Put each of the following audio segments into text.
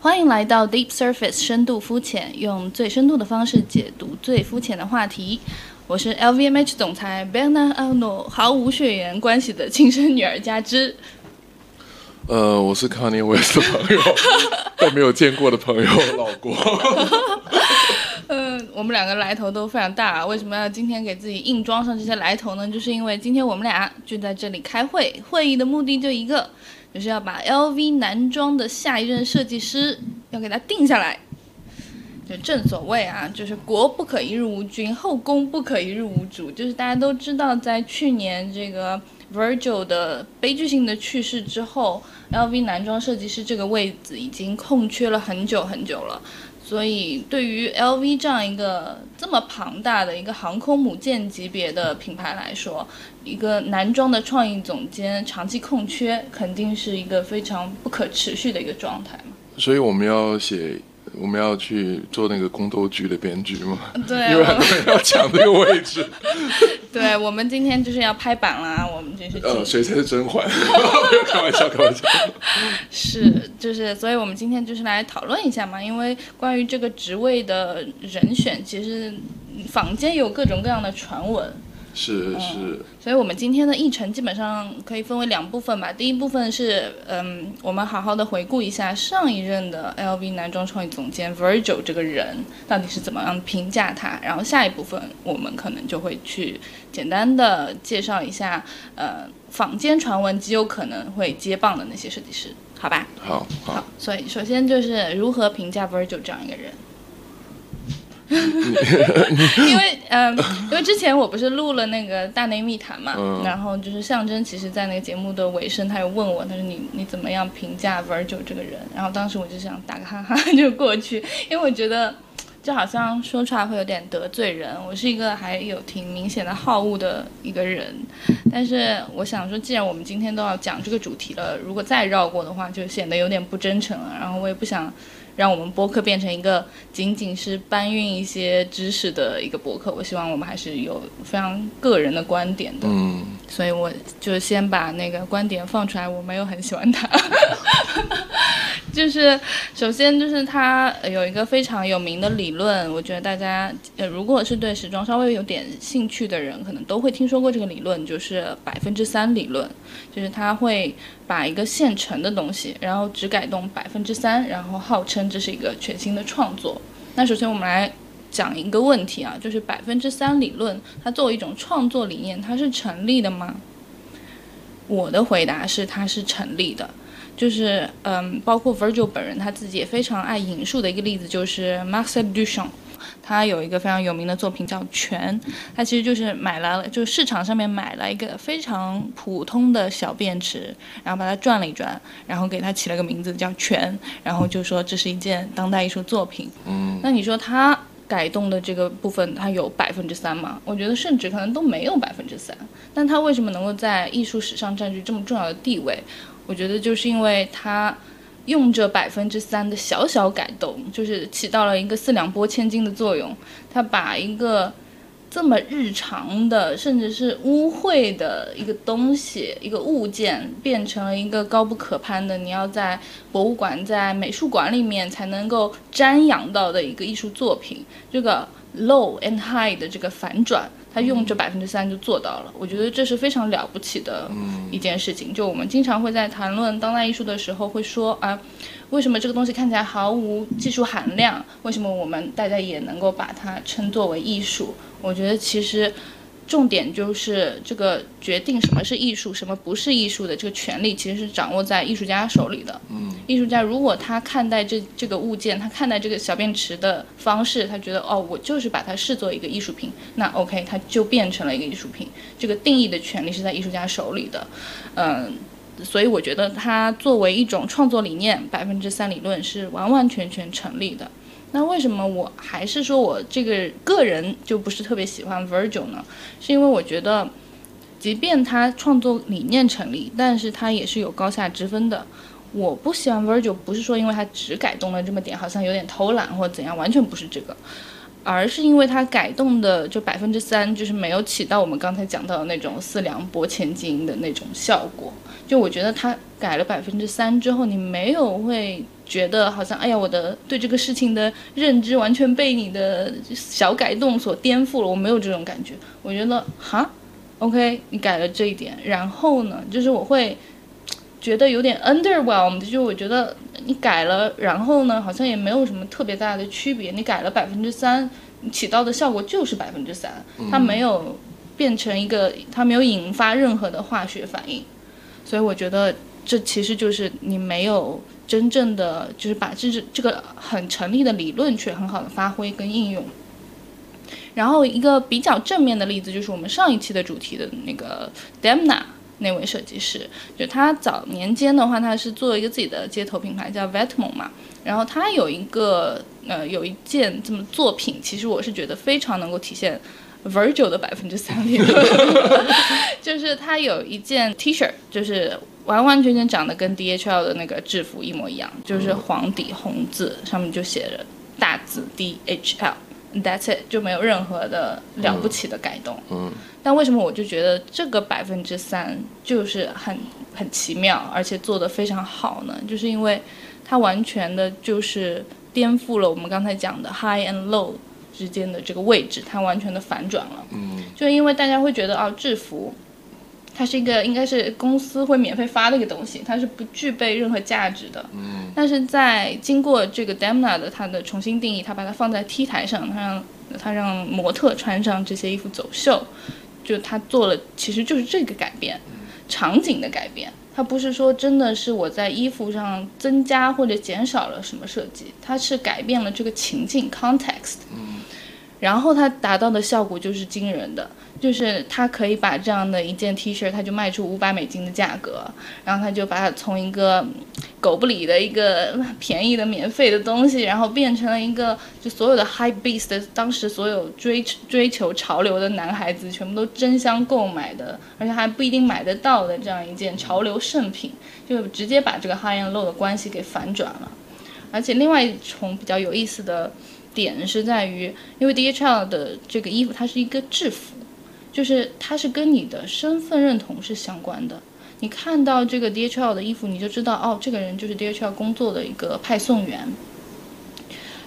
欢迎来到 Deep Surface 深度肤浅，用最深度的方式解读最肤浅的话题。我是 LVMH 总裁 Bernard Arnault，毫无血缘关系的亲生女儿加之。呃，我是康尼威斯的朋友，但没有见过的朋友，老郭。嗯，我们两个来头都非常大啊。为什么要今天给自己硬装上这些来头呢？就是因为今天我们俩就在这里开会，会议的目的就一个，就是要把 LV 男装的下一任设计师要给他定下来。就正所谓啊，就是国不可一日无君，后宫不可一日无主。就是大家都知道，在去年这个 Virgil 的悲剧性的去世之后，LV 男装设计师这个位子已经空缺了很久很久了。所以，对于 LV 这样一个这么庞大的一个航空母舰级别的品牌来说，一个男装的创意总监长期空缺，肯定是一个非常不可持续的一个状态嘛。所以我们要写。我们要去做那个宫斗剧的编剧嘛？对，因为很多人要抢这个位置。对，我们今天就是要拍板啦，我们就是。呃，谁才是甄嬛？开玩笑，开玩笑。是，就是，所以我们今天就是来讨论一下嘛，因为关于这个职位的人选，其实坊间有各种各样的传闻。是是，所以我们今天的议程基本上可以分为两部分吧。第一部分是，嗯，我们好好的回顾一下上一任的 LV 男装创意总监 Virgil 这个人到底是怎么样评价他。然后下一部分我们可能就会去简单的介绍一下，呃，坊间传闻极有可能会接棒的那些设计师，好吧？好，好。所以首先就是如何评价 Virgil 这样一个人。因为嗯，因为之前我不是录了那个大内密谈嘛，然后就是象征，其实在那个节目的尾声，他有问我，他说你你怎么样评价 Virgil 这个人？然后当时我就想打个哈哈 就过去，因为我觉得就好像说出来会有点得罪人。我是一个还有挺明显的好恶的一个人，但是我想说，既然我们今天都要讲这个主题了，如果再绕过的话，就显得有点不真诚了。然后我也不想。让我们播客变成一个仅仅是搬运一些知识的一个播客。我希望我们还是有非常个人的观点的。嗯，所以我就先把那个观点放出来。我没有很喜欢他，就是首先就是他有一个非常有名的理论，我觉得大家呃如果是对时装稍微有点兴趣的人，可能都会听说过这个理论，就是百分之三理论，就是他会。把一个现成的东西，然后只改动百分之三，然后号称这是一个全新的创作。那首先我们来讲一个问题啊，就是百分之三理论，它作为一种创作理念，它是成立的吗？我的回答是，它是成立的。就是嗯，包括 Virgil 本人他自己也非常爱引述的一个例子，就是 Marcel Duchamp。他有一个非常有名的作品叫《泉》，他其实就是买来了，就是市场上面买了一个非常普通的小便池，然后把它转了一转，然后给它起了个名字叫《泉》，然后就说这是一件当代艺术作品。嗯，那你说他改动的这个部分，他有百分之三吗？我觉得甚至可能都没有百分之三。但他为什么能够在艺术史上占据这么重要的地位？我觉得就是因为他。用这百分之三的小小改动，就是起到了一个四两拨千斤的作用。他把一个这么日常的，甚至是污秽的一个东西、一个物件，变成了一个高不可攀的，你要在博物馆、在美术馆里面才能够瞻仰到的一个艺术作品。这个 low and high 的这个反转。他用这百分之三就做到了，我觉得这是非常了不起的一件事情。就我们经常会在谈论当代艺术的时候，会说啊，为什么这个东西看起来毫无技术含量？为什么我们大家也能够把它称作为艺术？我觉得其实。重点就是这个决定什么是艺术，什么不是艺术的这个权利，其实是掌握在艺术家手里的。嗯，艺术家如果他看待这这个物件，他看待这个小便池的方式，他觉得哦，我就是把它视作一个艺术品，那 OK，它就变成了一个艺术品。这个定义的权利是在艺术家手里的。嗯，所以我觉得它作为一种创作理念，百分之三理论是完完全全成立的。那为什么我还是说我这个个人就不是特别喜欢 Virgil 呢？是因为我觉得，即便他创作理念成立，但是他也是有高下之分的。我不喜欢 Virgil，不是说因为他只改动了这么点，好像有点偷懒或怎样，完全不是这个，而是因为他改动的就百分之三，就是没有起到我们刚才讲到的那种四两拨千斤的那种效果。就我觉得他改了百分之三之后，你没有会觉得好像哎呀，我的对这个事情的认知完全被你的小改动所颠覆了，我没有这种感觉。我觉得哈，OK，你改了这一点，然后呢，就是我会觉得有点 underwhelmed，就我觉得你改了，然后呢，好像也没有什么特别大的区别。你改了百分之三，起到的效果就是百分之三，它没有变成一个，它没有引发任何的化学反应。所以我觉得这其实就是你没有真正的就是把这这这个很成立的理论去很好的发挥跟应用。然后一个比较正面的例子就是我们上一期的主题的那个 Demna 那位设计师，就他早年间的话，他是做一个自己的街头品牌叫 Vetmo 嘛，然后他有一个呃有一件这么作品，其实我是觉得非常能够体现。Virgil 的百分之三 就是他有一件 T 恤，就是完完全全长得跟 DHL 的那个制服一模一样，就是黄底红字，上面就写着大字 DHL，That's it，就没有任何的了不起的改动。嗯。但为什么我就觉得这个百分之三就是很很奇妙，而且做得非常好呢？就是因为它完全的就是颠覆了我们刚才讲的 High and Low。之间的这个位置，它完全的反转了。嗯，就因为大家会觉得啊，制服，它是一个应该是公司会免费发的一个东西，它是不具备任何价值的。嗯，但是在经过这个 Demna 的它的重新定义，它把它放在 T 台上，它让它让模特穿上这些衣服走秀，就它做了，其实就是这个改变，场景的改变。它不是说真的是我在衣服上增加或者减少了什么设计，它是改变了这个情境 context。嗯。然后它达到的效果就是惊人的，就是它可以把这样的一件 T 恤，它就卖出五百美金的价格，然后它就把它从一个狗不理的一个便宜的免费的东西，然后变成了一个就所有的 high beast，当时所有追追求潮流的男孩子全部都争相购买的，而且还不一定买得到的这样一件潮流圣品，就直接把这个 high and low 的关系给反转了，而且另外一重比较有意思的。点是在于，因为 DHL 的这个衣服它是一个制服，就是它是跟你的身份认同是相关的。你看到这个 DHL 的衣服，你就知道哦，这个人就是 DHL 工作的一个派送员。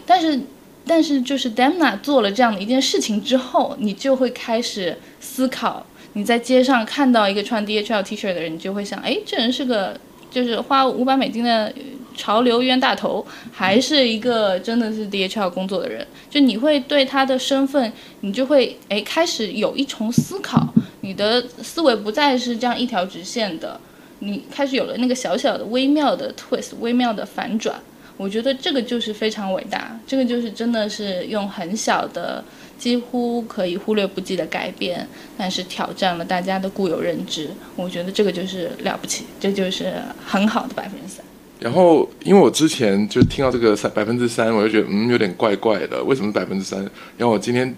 但是，但是就是 Demna 做了这样的一件事情之后，你就会开始思考，你在街上看到一个穿 DHL T 恤的人，你就会想，哎，这人是个就是花五百美金的。潮流冤大头，还是一个真的是 DHL 工作的人，就你会对他的身份，你就会哎开始有一重思考，你的思维不再是这样一条直线的，你开始有了那个小小的微妙的 twist，微妙的反转。我觉得这个就是非常伟大，这个就是真的是用很小的、几乎可以忽略不计的改变，但是挑战了大家的固有认知。我觉得这个就是了不起，这就是很好的百分之三。然后，因为我之前就听到这个三百分之三，我就觉得嗯有点怪怪的，为什么百分之三？然后我今天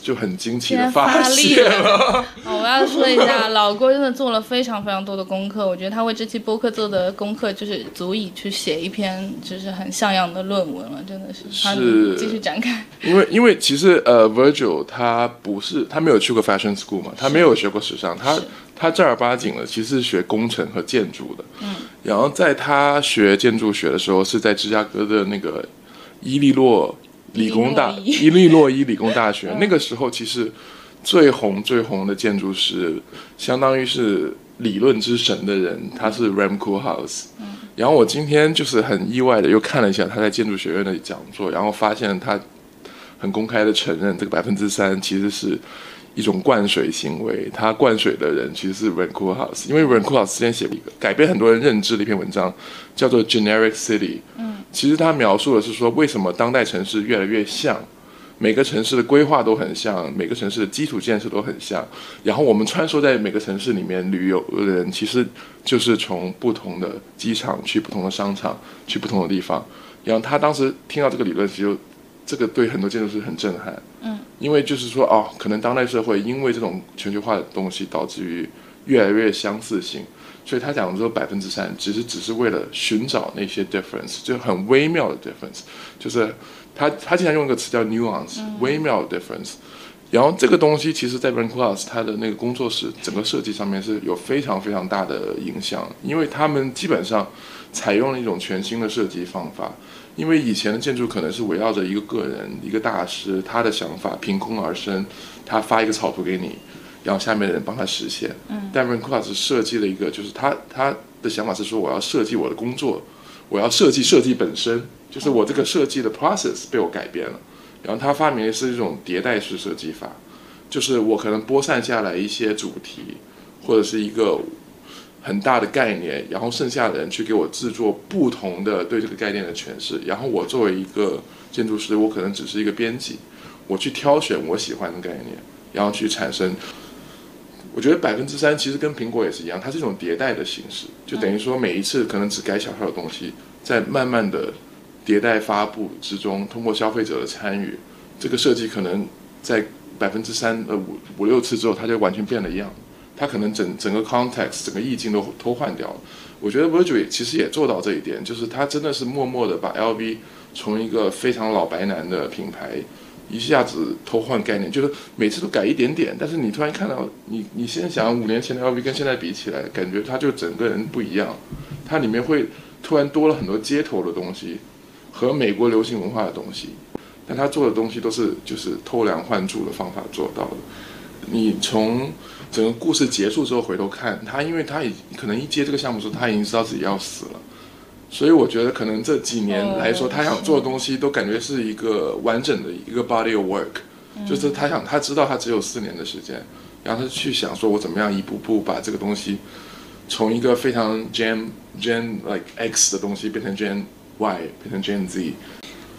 就很惊奇的发现了。哦，我要说一下，老郭真的做了非常非常多的功课，我觉得他为这期播客做的功课就是足以去写一篇就是很像样的论文了，真的是。是。继续展开。因为因为其实呃，Virgil 他不是他没有去过 Fashion School 嘛，他没有学过时尚，他。他正儿八经的其实是学工程和建筑的，嗯，然后在他学建筑学的时候，是在芝加哥的那个伊利诺理工大伊利诺伊理工大学。那个时候，其实最红最红的建筑师，相当于是理论之神的人，他是 Ram Koolhaas。嗯，然后我今天就是很意外的又看了一下他在建筑学院的讲座，然后发现他很公开的承认，这个百分之三其实是。一种灌水行为，他灌水的人其实是 Ren c o o h o u s e 因为 Ren c o o h o u s e 之前写了一个改变很多人认知的一篇文章，叫做 Generic City。嗯，其实他描述的是说，为什么当代城市越来越像，每个城市的规划都很像，每个城市的基础建设都很像，然后我们穿梭在每个城市里面旅游的人，其实就是从不同的机场去不同的商场，去不同的地方。然后他当时听到这个理论，其实这个对很多建筑师很震撼。嗯。因为就是说，哦，可能当代社会因为这种全球化的东西，导致于越来越相似性，所以他讲的这百分之三，其实只是为了寻找那些 difference，就很微妙的 difference，就是他他经常用一个词叫 nuance，微妙的 difference。然后这个东西其实，在 Brand Class 它的那个工作室整个设计上面是有非常非常大的影响，因为他们基本上采用了一种全新的设计方法。因为以前的建筑可能是围绕着一个个人、一个大师他的想法凭空而生，他发一个草图给你，然后下面的人帮他实现。嗯。但 Brand Class 设计了一个，就是他他的想法是说，我要设计我的工作，我要设计设计本身，就是我这个设计的 process 被我改变了。然后他发明的是一种迭代式设计法，就是我可能播散下来一些主题，或者是一个很大的概念，然后剩下的人去给我制作不同的对这个概念的诠释。然后我作为一个建筑师，我可能只是一个编辑，我去挑选我喜欢的概念，然后去产生。我觉得百分之三其实跟苹果也是一样，它是一种迭代的形式，就等于说每一次可能只改小小的东西，在慢慢的。迭代发布之中，通过消费者的参与，这个设计可能在百分之三呃五五六次之后，它就完全变了一样。它可能整整个 context 整个意境都偷换掉了。我觉得 Virgil 其实也做到这一点，就是他真的是默默的把 LV 从一个非常老白男的品牌一下子偷换概念，就是每次都改一点点，但是你突然看到你你现在想五年前的 LV 跟现在比起来，感觉他就整个人不一样。它里面会突然多了很多街头的东西。和美国流行文化的东西，但他做的东西都是就是偷梁换柱的方法做到的。你从整个故事结束之后回头看他，因为他已可能一接这个项目时候，他已经知道自己要死了，所以我觉得可能这几年来说，他想做的东西都感觉是一个完整的一个 body of work，就是他想他知道他只有四年的时间，然后他去想说我怎么样一步步把这个东西从一个非常 Gen Gen like X 的东西变成 Gen。Y 变成 Gen Z，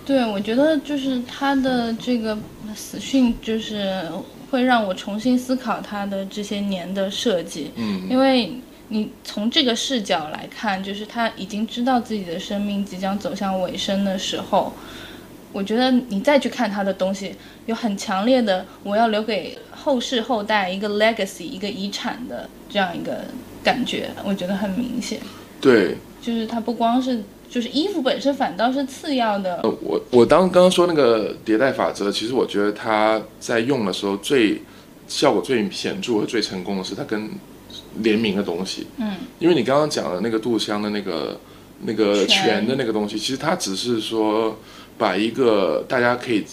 对，我觉得就是他的这个死讯，就是会让我重新思考他的这些年的设计。嗯，因为你从这个视角来看，就是他已经知道自己的生命即将走向尾声的时候，我觉得你再去看他的东西，有很强烈的我要留给后世后代一个 legacy，一个遗产的这样一个感觉，我觉得很明显。对，就是他不光是。就是衣服本身反倒是次要的。呃，我我当刚刚说那个迭代法则，其实我觉得它在用的时候最效果最显著和最成功的是它跟联名的东西。嗯。因为你刚刚讲的那个杜香的那个那个全的那个东西，其实它只是说把一个大家可以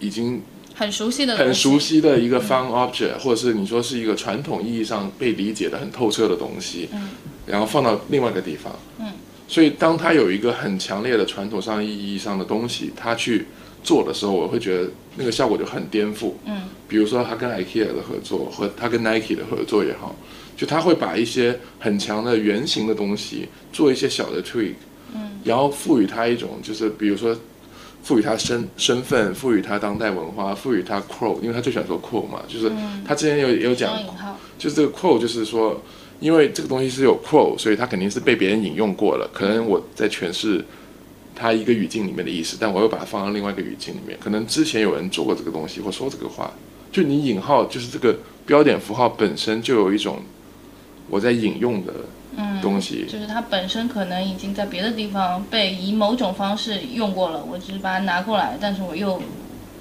已经很熟悉的很熟悉的一个 fun object，或者是你说是一个传统意义上被理解的很透彻的东西，嗯，然后放到另外一个地方，嗯。所以，当他有一个很强烈的传统上意义上的东西，他去做的时候，我会觉得那个效果就很颠覆。嗯，比如说他跟 IKEA 的合作，和他跟 Nike 的合作也好，就他会把一些很强的圆形的东西做一些小的 tweak，嗯，然后赋予它一种就是比如说赋予他身身份，赋予他当代文化，赋予他 quote，因为他最喜欢说 quote 嘛，就是他之前有有讲，就是这个 quote 就是说。因为这个东西是有 quote，所以它肯定是被别人引用过了。可能我在诠释它一个语境里面的意思，但我又把它放到另外一个语境里面。可能之前有人做过这个东西或说这个话，就你引号就是这个标点符号本身就有一种我在引用的东西，就是它本身可能已经在别的地方被以某种方式用过了，我只是把它拿过来，但是我又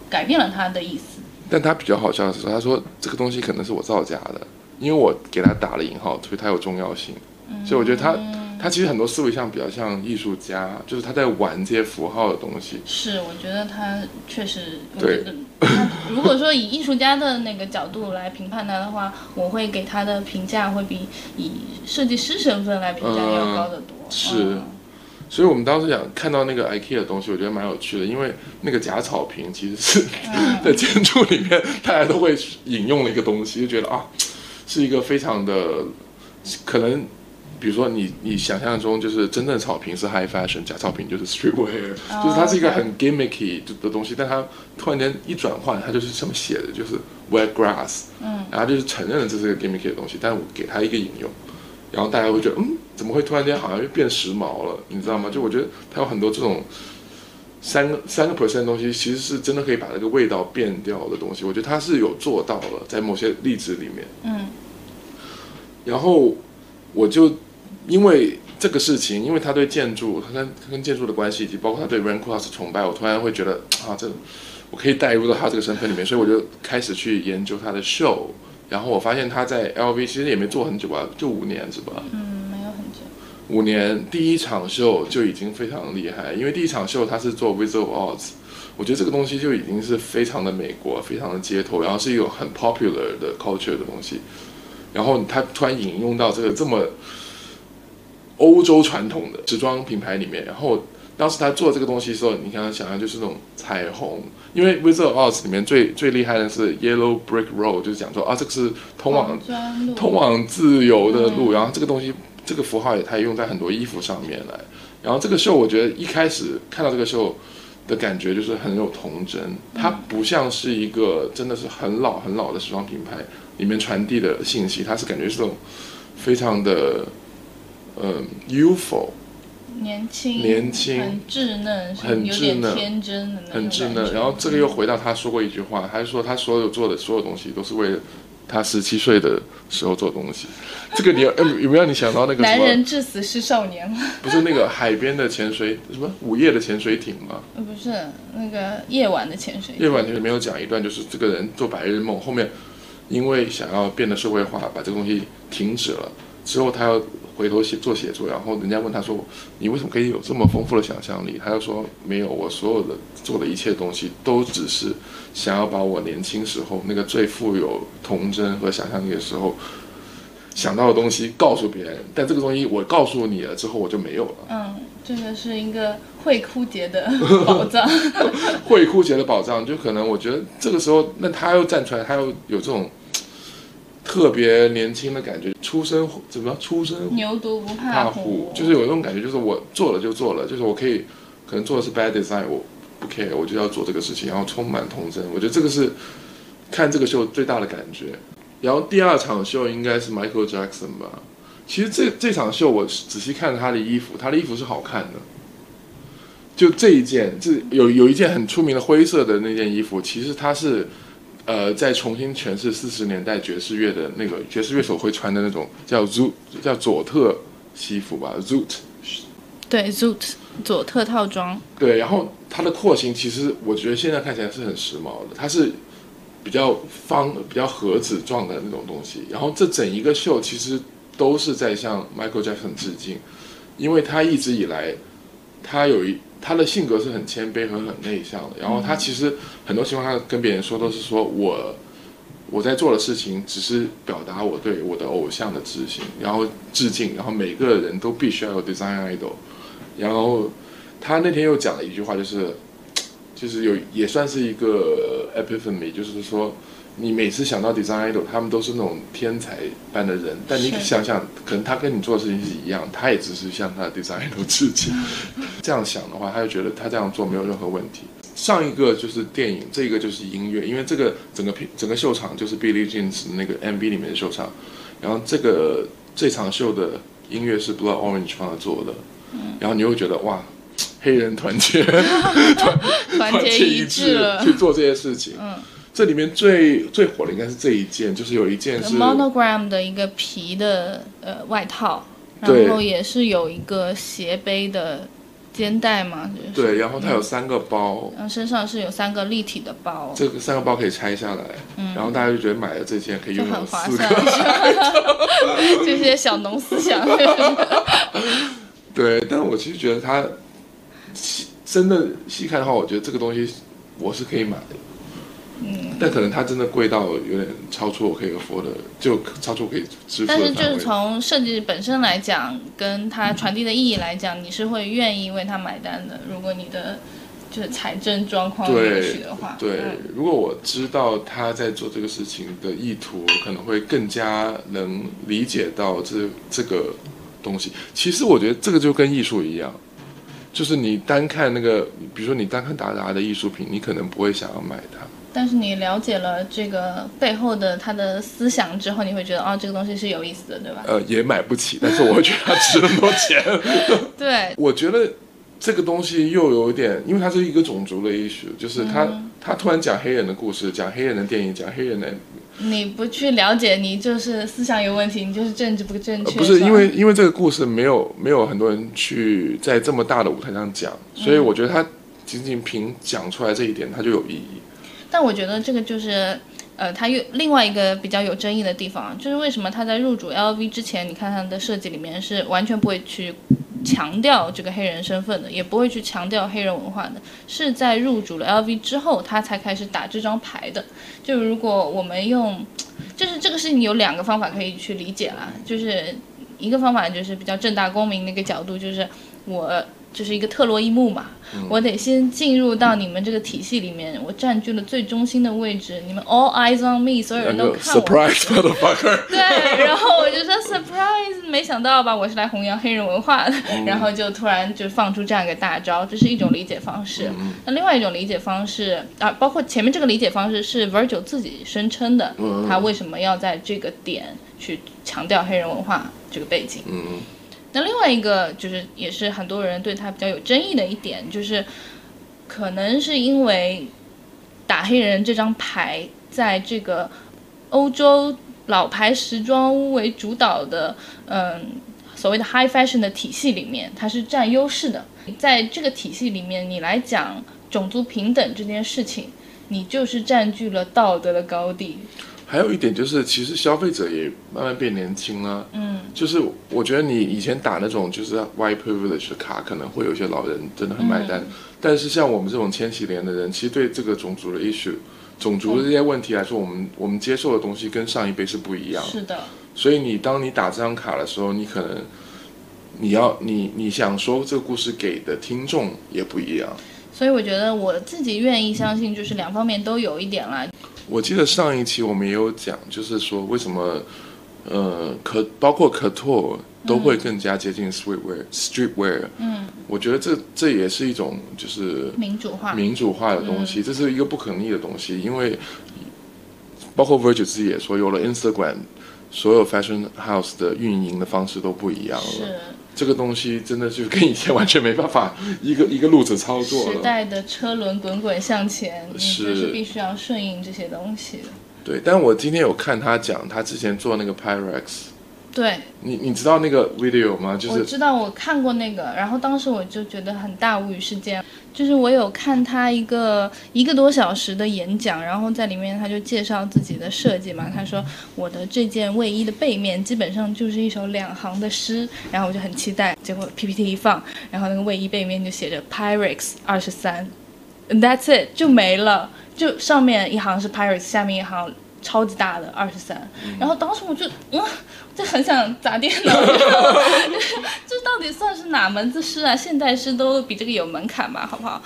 改变了它的意思。但他比较好笑的是，他说这个东西可能是我造假的。因为我给他打了引号，所以他有重要性，所以我觉得他他其实很多思维像比较像艺术家，就是他在玩这些符号的东西。是，我觉得他确实。对。如果说以艺术家的那个角度来评判他的话，我会给他的评价会比以设计师身份来评价要高得多。是。所以我们当时想看到那个 IKEA 的东西，我觉得蛮有趣的，因为那个假草坪其实是 在建筑里面大家都会引用的一个东西，就觉得啊。是一个非常的可能，比如说你你想象中就是真正草坪是 high fashion，假草坪就是 streetwear，就是它是一个很 gimmicky 的东西，但它突然间一转换，它就是这么写的，就是 wet grass，嗯，然后就是承认了这是一个 gimmicky 的东西，但是我给它一个引用，然后大家会觉得嗯，怎么会突然间好像又变时髦了，你知道吗？就我觉得它有很多这种。三个三个 percent 的东西，其实是真的可以把那个味道变掉的东西。我觉得它是有做到了，在某些例子里面。嗯。然后我就因为这个事情，因为他对建筑，他跟跟建筑的关系，以及包括他对 Rancross 崇拜，我突然会觉得啊，这我可以带入到他这个身份里面，所以我就开始去研究他的 show。然后我发现他在 LV 其实也没做很久吧，就五年是吧？嗯，没有很久。五年第一场秀就已经非常厉害，因为第一场秀他是做 Wizard of Oz，我觉得这个东西就已经是非常的美国，非常的街头，然后是一个很 popular 的 culture 的东西。然后他突然引用到这个这么欧洲传统的时装品牌里面，然后当时他做这个东西的时候，你看他想象就是那种彩虹，因为 Wizard of Oz 里面最最厉害的是 Yellow Brick Road，就是讲说啊这个是通往通往自由的路，然后这个东西这个符号也他也用在很多衣服上面来。然后这个秀我觉得一开始看到这个秀的感觉就是很有童真，它不像是一个真的是很老很老的时装品牌里面传递的信息，它是感觉是这种非常的。嗯，youthful，年轻，年轻，很稚嫩，很稚嫩，天真的很稚嫩。然后这个又回到他说过一句话，他说他所有做的所有东西都是为了他十七岁的时候做东西。这个你有有没有让你想到那个男人至死是少年吗？不是那个海边的潜水什么午夜的潜水艇吗？呃，不是那个夜晚的潜水。夜晚里面有讲一段，就是这个人做白日梦，后面因为想要变得社会化，把这个东西停止了，之后他要。回头写做写作，然后人家问他说：“你为什么可以有这么丰富的想象力？”他就说：“没有，我所有的做的一切东西都只是想要把我年轻时候那个最富有童真和想象力的时候想到的东西告诉别人。但这个东西我告诉你了之后，我就没有了。”嗯，这个是一个会枯竭的宝藏。会枯竭的宝藏，就可能我觉得这个时候，那他又站出来，他又有这种。特别年轻的感觉，出生怎么出生牛犊不怕虎，就是有那种感觉，就是我做了就做了，就是我可以可能做的是 bad design，我不 care，我就要做这个事情，然后充满童真。我觉得这个是看这个秀最大的感觉。然后第二场秀应该是 Michael Jackson 吧？其实这这场秀我仔细看了他的衣服，他的衣服是好看的。就这一件，这有有一件很出名的灰色的那件衣服，其实它是。呃，再重新诠释四十年代爵士乐的那个爵士乐手会穿的那种叫 Zoot，叫佐特西服吧，Zoot。对，Zoot 佐特套装。对，然后它的廓形其实我觉得现在看起来是很时髦的，它是比较方、比较盒子状的那种东西。然后这整一个秀其实都是在向 Michael Jackson 致敬，因为他一直以来他有一。他的性格是很谦卑和很内向的，然后他其实很多情况下跟别人说都是说我我在做的事情只是表达我对我的偶像的致敬，然后致敬，然后每个人都必须要有 design idol，然后他那天又讲了一句话，就是就是有也算是一个 epiphany，就是说。你每次想到 design idol，他们都是那种天才般的人，但你想想，可能他跟你做的事情是一样，他也只是向他的 design idol 致敬。这样想的话，他就觉得他这样做没有任何问题。上一个就是电影，这个就是音乐，因为这个整个整个秀场就是 Billie Jean 那个 MV 里面的秀场，然后这个这场秀的音乐是 Blood Orange 帮他做的，然后你又觉得哇，黑人团结，团团结一致去做这些事情。嗯。这里面最最火的应该是这一件，就是有一件是 monogram 的一个皮的呃外套，然后也是有一个斜背的肩带嘛，对，然后它有三个包，然后身上是有三个立体的包，这个三个包可以拆下来，然后大家就觉得买了这件可以拥有四个，这些小农思想，对，但我其实觉得它细真的细看的话，我觉得这个东西我是可以买的。嗯，但可能它真的贵到有点超出我可以 afford 的，就超出我可以支付但是就是从设计本身来讲，跟它传递的意义来讲，你是会愿意为它买单的。如果你的就是财政状况允许的话，对，如果我知道他在做这个事情的意图，可能会更加能理解到这这个东西。其实我觉得这个就跟艺术一样，就是你单看那个，比如说你单看达达的艺术品，你可能不会想要买它。但是你了解了这个背后的他的思想之后，你会觉得哦，这个东西是有意思的，对吧？呃，也买不起，但是我会觉得它值那么多钱。对，我觉得这个东西又有点，因为它是一个种族的艺术，就是他他突然讲黑人的故事，讲黑人的电影，讲黑人的。你不去了解，你就是思想有问题，你就是政治不正确。不是因为因为这个故事没有没有很多人去在这么大的舞台上讲，所以我觉得他。仅仅凭讲出来这一点，它就有意义。但我觉得这个就是，呃，它又另外一个比较有争议的地方，就是为什么他在入主 LV 之前，你看他的设计里面是完全不会去强调这个黑人身份的，也不会去强调黑人文化的，是在入主了 LV 之后，他才开始打这张牌的。就如果我们用，就是这个事情有两个方法可以去理解啦，就是一个方法就是比较正大光明的一个角度，就是我就是一个特洛伊木马，我得先进入到你们这个体系里面，我占据了最中心的位置，你们 all eyes on me，所有人都看我。surprise motherfucker，对，然后我就说 surprise，没想到吧，我是来弘扬黑人文化的，然后就突然就放出这样一个大招，这是一种理解方式。那另外一种理解方式啊，包括前面这个理解方式是 Virgil 自己声称的，他为什么要在这个点去强调黑人文化这个背景？嗯那另外一个就是，也是很多人对他比较有争议的一点，就是可能是因为打黑人这张牌，在这个欧洲老牌时装屋为主导的，嗯，所谓的 high fashion 的体系里面，它是占优势的。在这个体系里面，你来讲种族平等这件事情，你就是占据了道德的高地。还有一点就是，其实消费者也慢慢变年轻了。嗯，就是我觉得你以前打那种就是 white privilege 的卡，可能会有一些老人真的很买单，但是像我们这种千禧年的人，其实对这个种族的 issue、种族的这些问题来说，我们我们接受的东西跟上一辈是不一样的。是的，所以你当你打这张卡的时候，你可能你要你你想说这个故事给的听众也不一样。所以我觉得我自己愿意相信，就是两方面都有一点啦。我记得上一期我们也有讲，就是说为什么呃可包括可拓都会更加接近 streetwear、streetwear。嗯，我觉得这这也是一种就是民主化。民主化的东西，这是一个不可逆的东西，因为包括 Virgil 自己也说，有了 Instagram，所有 fashion house 的运营的方式都不一样了。是这个东西真的就跟以前完全没办法一个 一个路子操作了。时代的车轮滚滚向前，你是就是必须要顺应这些东西的。对，但我今天有看他讲，他之前做那个 Pyrex，对，你你知道那个 video 吗？就是我知道，我看过那个，然后当时我就觉得很大无语事件，就是我有看他一个一个多小时的演讲，然后在里面他就介绍自己的设计嘛，他说我的这件卫衣的背面基本上就是一首两行的诗，然后我就很期待，结果 PPT 一放，然后那个卫衣背面就写着 Pyrex 二十三，That's it 就没了，就上面一行是 Pyrex，下面一行。超级大的二十三，然后当时我就嗯，就很想砸电脑，这 到底算是哪门子诗啊？现代诗都比这个有门槛吧，好不好？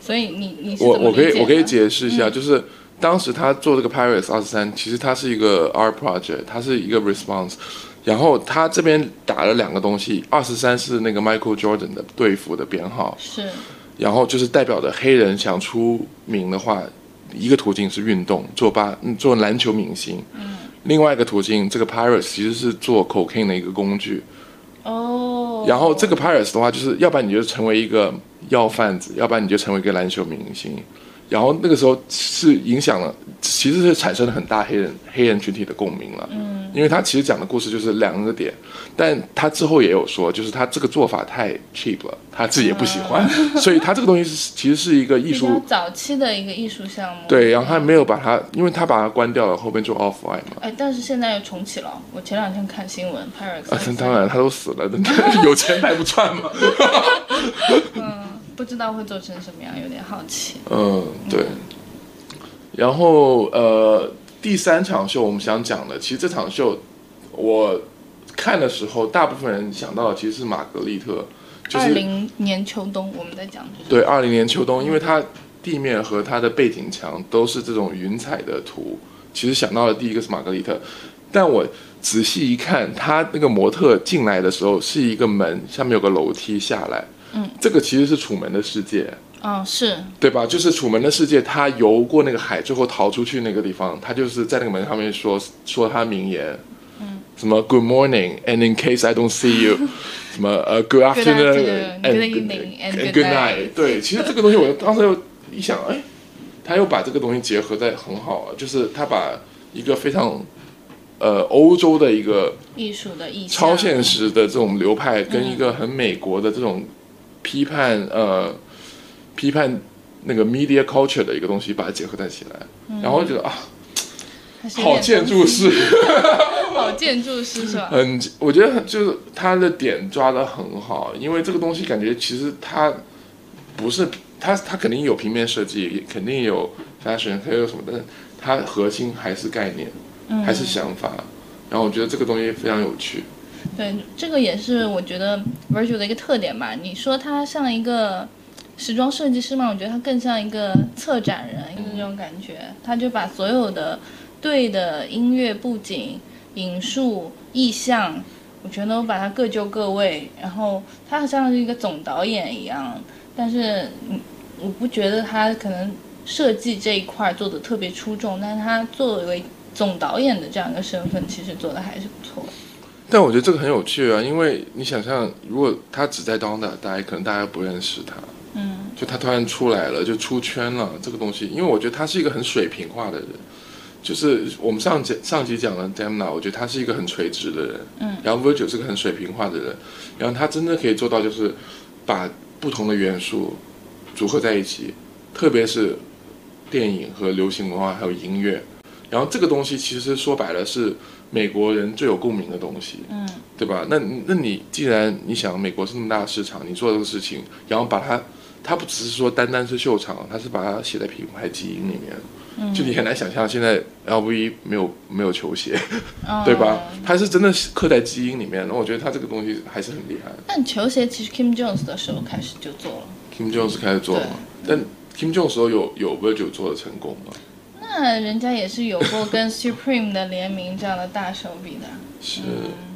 所以你你是我我可以我可以解释一下，就是当时他做这个 Pyrex 二十三，其实它是一个 art project，它是一个 response。然后他这边打了两个东西，二十三是那个 Michael Jordan 的队服的编号，是然后就是代表着黑人想出名的话，一个途径是运动，做巴嗯做篮球明星。嗯。另外一个途径，这个 Pyrex 其实是做 cocaine 的一个工具。哦。然后这个 Pyrex 的话，就是要不然你就成为一个药贩子，要不然你就成为一个篮球明星。然后那个时候是影响了，其实是产生了很大黑人黑人群体的共鸣了。嗯，因为他其实讲的故事就是两个点，但他之后也有说，就是他这个做法太 cheap 了，他自己也不喜欢，所以他这个东西是其实是一个艺术，早期的一个艺术项目。对，然后他没有把它，因为他把它关掉了，后面就 off white 嘛。哎，但是现在又重启了。我前两天看新闻 p a r i s 啊，当然他都死了，有钱还不赚吗？嗯，不知道会做成什么样，有点好奇。嗯，对。然后呃，第三场秀我们想讲的，其实这场秀我看的时候，大部分人想到的其实是玛格丽特，就是二零年秋冬我们在讲。对二零年秋冬，因为它地面和它的背景墙都是这种云彩的图，其实想到的第一个是玛格丽特，但我仔细一看，他那个模特进来的时候是一个门，下面有个楼梯下来，嗯，这个其实是楚门的世界。嗯，是对吧？就是《楚门的世界》，他游过那个海，最后逃出去那个地方，他就是在那个门上面说说他名言，嗯，什么 Good morning and in case I don't see you，什么呃 Good afternoon and good evening and good night。对，其实这个东西我当时又一想，哎，他又把这个东西结合在很好啊，就是他把一个非常呃欧洲的一个艺术的意象。超现实的这种流派，跟一个很美国的这种批判呃。批判那个 media culture 的一个东西，把它结合在起来，然后觉得啊，好建筑师，好建筑师是吧？很，我觉得很就是他的点抓的很好，因为这个东西感觉其实它不是它它肯定有平面设计，也肯定有 fashion，还有什么，但是它核心还是概念，嗯还是想法。然后我觉得这个东西非常有趣。对，这个也是我觉得 Virgil 的一个特点吧。你说他像一个时装设计师嘛，我觉得他更像一个策展人，就是这种感觉。他就把所有的对的音乐布景、影述、意象，我全都把它各就各位。然后他好像是一个总导演一样，但是，我不觉得他可能设计这一块做的特别出众，但是他作为总导演的这样一个身份，其实做的还是不错的。但我觉得这个很有趣啊，因为你想象，如果他只在当代待，可能大家不认识他。嗯，就他突然出来了，就出圈了这个东西，因为我觉得他是一个很水平化的人，就是我们上节上集讲的 Demna，我觉得他是一个很垂直的人，嗯，然后 Virgil 是个很水平化的人，然后他真的可以做到就是把不同的元素组合在一起，特别是电影和流行文化还有音乐，然后这个东西其实说白了是美国人最有共鸣的东西，嗯，对吧？那那你既然你想美国是那么大的市场，你做这个事情，然后把它，它不只是说单单是秀场，它是把它写在品牌基因里面。嗯就你很难想象，现在 LV 没有没有球鞋，哦 对吧？它是真的是刻在基因里面。那我觉得它这个东西还是很厉害。但球鞋其实 Kim Jones 的时候开始就做了。Kim Jones 开始做嘛，但 Kim Jones 时候有有 Virgil 做的成功吗？那人家也是有过跟 Supreme 的联名这样的大手笔的。是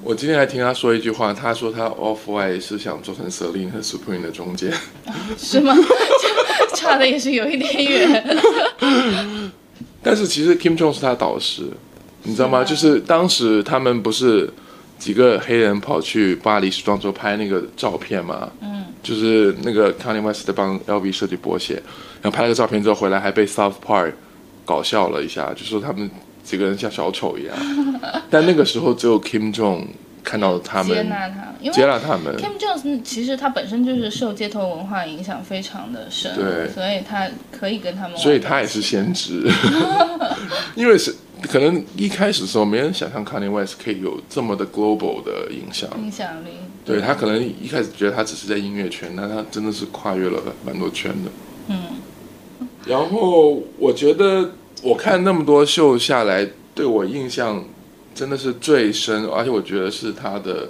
我今天还听他说一句话，他说他 Off White 是想做成 Celine 和 Supreme 的中间。是吗？就 差的也是有一点远。但是其实 Kim Jong 是他导师，你知道吗？就是当时他们不是几个黑人跑去巴黎时装周拍那个照片嘛？嗯，就是那个 Kanye West 帮 LV 设计波鞋，然后拍了个照片之后回来还被 South Park 搞笑了一下，就说他们几个人像小丑一样。但那个时候只有 Kim Jong 看到他们接们，纳他，因为接纳他们。Kim Jones 其实他本身就是受街头文化影响非常的深，对所以他可以跟他们。所以他也是先知，因为是可能一开始的时候没人想象 Kanye West 可以有这么的 global 的影响。影响力。对他可能一开始觉得他只是在音乐圈，但他真的是跨越了蛮多圈的。嗯，然后我觉得我看那么多秀下来，对我印象真的是最深，而且我觉得是他的，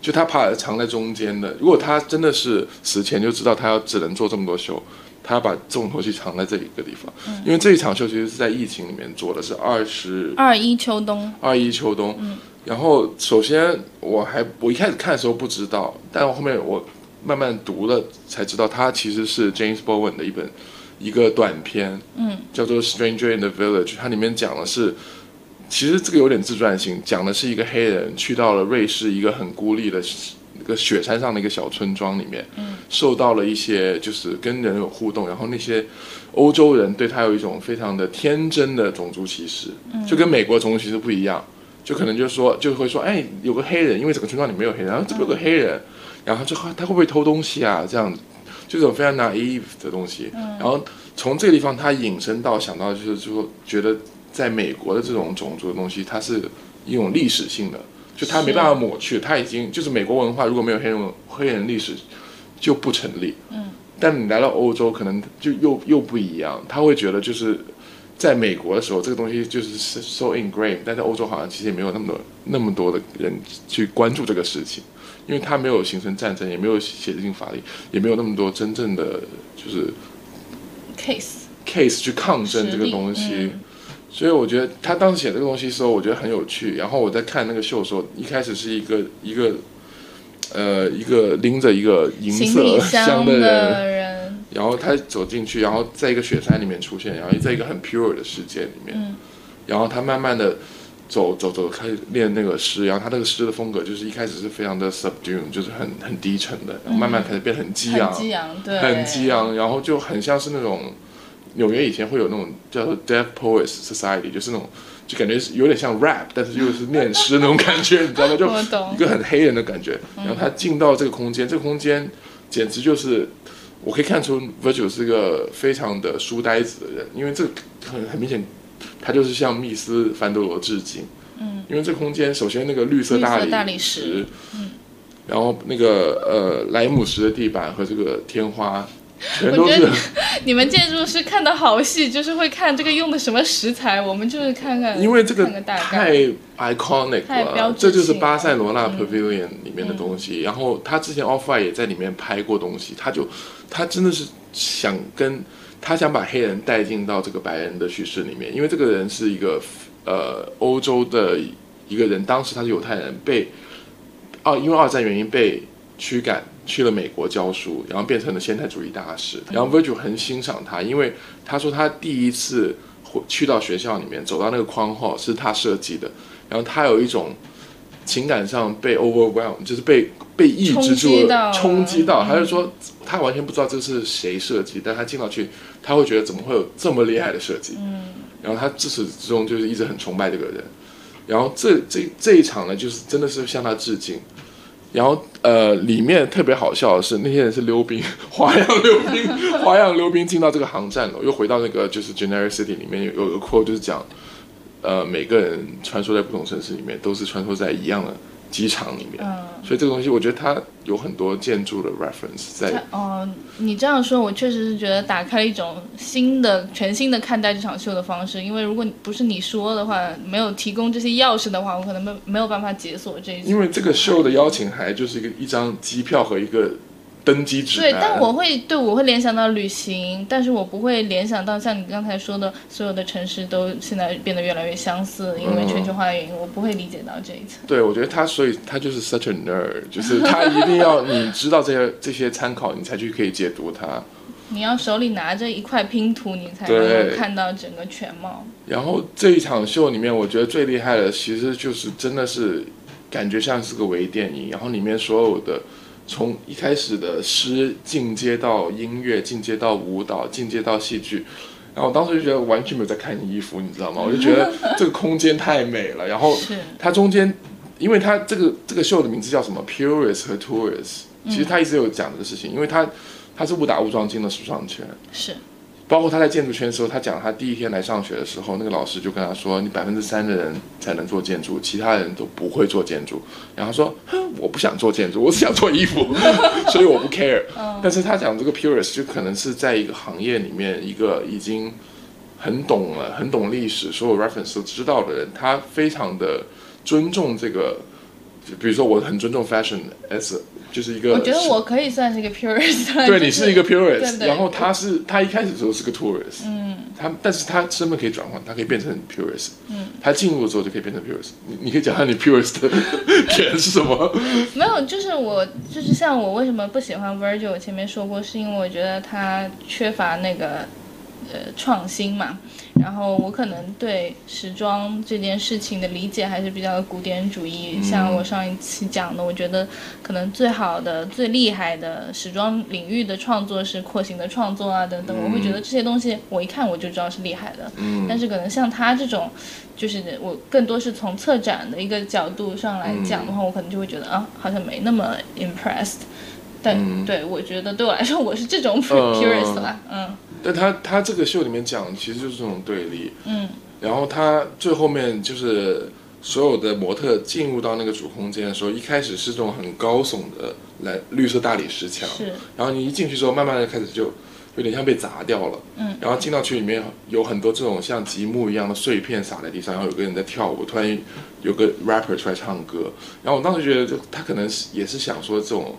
就他怕藏在中间的。如果他真的是死前就知道他要只能做这么多秀，他要把重头戏藏在这一个地方，因为这一场秀其实是在疫情里面做的，是二十二一秋冬，二一秋冬。然后首先我还我一开始看的时候不知道，但我后面我慢慢读了才知道，他其实是 James Bowen 的一本一个短片，嗯，叫做《Stranger in the Village》，它里面讲的是。其实这个有点自传性，讲的是一个黑人去到了瑞士一个很孤立的一个雪山上的一个小村庄里面，嗯受到了一些就是跟人有互动，然后那些欧洲人对他有一种非常的天真的种族歧视，嗯就跟美国种族歧视不一样，就可能就说就会说，哎，有个黑人，因为整个村庄里没有黑人，然后这边有个黑人，然后就他会不会偷东西啊？这样子，就是种非常 naive 的东西，然后从这个地方他引申到想到就是说觉得。在美国的这种种族的东西，它是一种历史性的，就它没办法抹去，它已经就是美国文化如果没有黑人黑人历史就不成立。嗯，但你来到欧洲，可能就又又不一样，他会觉得就是在美国的时候，这个东西就是 so ingrained，但在欧洲好像其实也没有那么多那么多的人去关注这个事情，因为它没有形成战争，也没有写进法律，也没有那么多真正的就是 case case 去抗争这个东西。嗯所以我觉得他当时写这个东西的时候，我觉得很有趣。然后我在看那个秀的时候，一开始是一个一个呃一个拎着一个银色箱的人，的人，然后他走进去，然后在一个雪山里面出现，然后在一个很 pure 的世界里面，嗯然后他慢慢的走走走，开始练那个诗，然后他那个诗的风格就是一开始是非常的 subdued，就是很很低沉的，然后慢慢开始变得很激昂，很激昂，对，很激昂，然后就很像是那种纽约以前会有那种叫做 Deaf Poets Society，就是那种就感觉是有点像 rap，但是又是念诗那种感觉，你知道吗？就 一个很黑人的感觉。然后他进到这个空间，这个空间简直就是我可以看出 Virgil 是一个非常的书呆子的人，因为这很很明显，他就是向密斯凡德罗致敬。嗯，因为这空间首先那个绿色大大理石，嗯，然后那个呃莱姆石的地板和这个天花。全都是 你们建筑师看的好细，就是会看这个用的什么石材。我们就是看看，因为这个太 iconic 了，这就是巴塞罗那 Pavilion 里面的东西。然后他之前 Off White 也在里面拍过东西，他就他真的是想跟他想把黑人带进到这个白人的叙事里面，因为这个人是一个呃欧洲的一个人，当时他是犹太人，被哦因为二战原因被驱赶。去了美国教书，然后变成了现代主义大师。然后 Virgil 很欣赏他，因为他说他第一次去到学校里面，走到那个框号是他设计的。然后他有一种情感上被 overwhelm，就是被被抑制住了，冲击到。他就说他完全不知道这是谁设计，但他进到去，他会觉得怎么会有这么厉害的设计？嗯。然后他自始至终就是一直很崇拜这个人。然后这这这一场呢，就是真的是向他致敬。然后，呃，里面特别好笑的是，那些人是溜冰，花样溜冰，花样溜冰进到这个航站楼，又回到那个就是 Generic City 里面有有个 quote 就是讲，呃，每个人穿梭在不同城市里面，都是穿梭在一样的。机场里面，嗯所以这个东西我觉得它有很多建筑的 reference 在。哦，你这样说，我确实是觉得打开了一种新的、全新的看待这场秀的方式。因为如果不是你说的话，没有提供这些钥匙的话，我可能没没有办法解锁这一。因为这个秀的邀请函就是一个一张机票和一个。登机指对，但我会对我会联想到旅行，但是我不会联想到像你刚才说的，所有的城市都现在变得越来越相似，因为全球化的原因，我不会理解到这一层。对，我觉得他，所以他就是 such a nerd，就是他一定要你知道这些这些参考，你才去可以解读它。你要手里拿着一块拼图，你才能够看到整个全貌。然后这一场秀里面，我觉得最厉害的其实就是真的是感觉像是个微电影，然后里面所有的。从一开始的诗进阶到音乐，进阶到舞蹈，进阶到戏剧，然后我当时就觉得完全没有在看你衣服，你知道吗？我就觉得这个空间太美了。然后它中间，因为它这个这个秀的名字叫什么？Purist 和 Tourist，其实他一直有讲这个事情，因为他他是误打误撞进了时尚圈。是。包括他在建筑圈的时候，他讲他第一天来上学的时候，那个老师就跟他说：“你百分之三的人才能做建筑，其他人都不会做建筑。”然后说：“哼，我不想做建筑，我只想做衣服，所以我不 care。”但是他讲这个 purist 就可能是在一个行业里面一个已经很懂了、很懂历史、所有 reference 都知道的人，他非常的尊重这个。比如说，我很尊重 fashion as 就是一个，我觉得我可以算是一个 purist。对你是一个 purist，然后他是他一开始的时候是个 tourist，嗯，他但是他身份可以转换，他可以变成 purist，嗯，他进入的时候就可以变成 purist。你你可以讲下你 purist 的 点是什么？没有，就是我就是像我为什么不喜欢 Virgil，我前面说过，是因为我觉得他缺乏那个呃创新嘛。然后我可能对时装这件事情的理解还是比较古典主义，像我上一期讲的，我觉得可能最好的、最厉害的时装领域的创作是廓形的创作啊等等，我会觉得这些东西我一看我就知道是厉害的。嗯。但是可能像他这种，就是我更多是从策展的一个角度上来讲的话，我可能就会觉得啊，好像没那么 impressed。但对我觉得对我来说，我是这种 purist 啦，嗯。但他他这个秀里面讲，其实就是这种对立。嗯。然后他最后面就是所有的模特进入到那个主空间的时候，一开始是这种很高耸的蓝绿色大理石墙。是。然后你一进去之后，慢慢的开始就有点像被砸掉了。嗯。然后进到去里面有很多这种像积木一样的碎片撒在地上，然后有个人在跳舞，突然有个 rapper 出来唱歌。然后我当时觉得，就他可能是也是想说这种。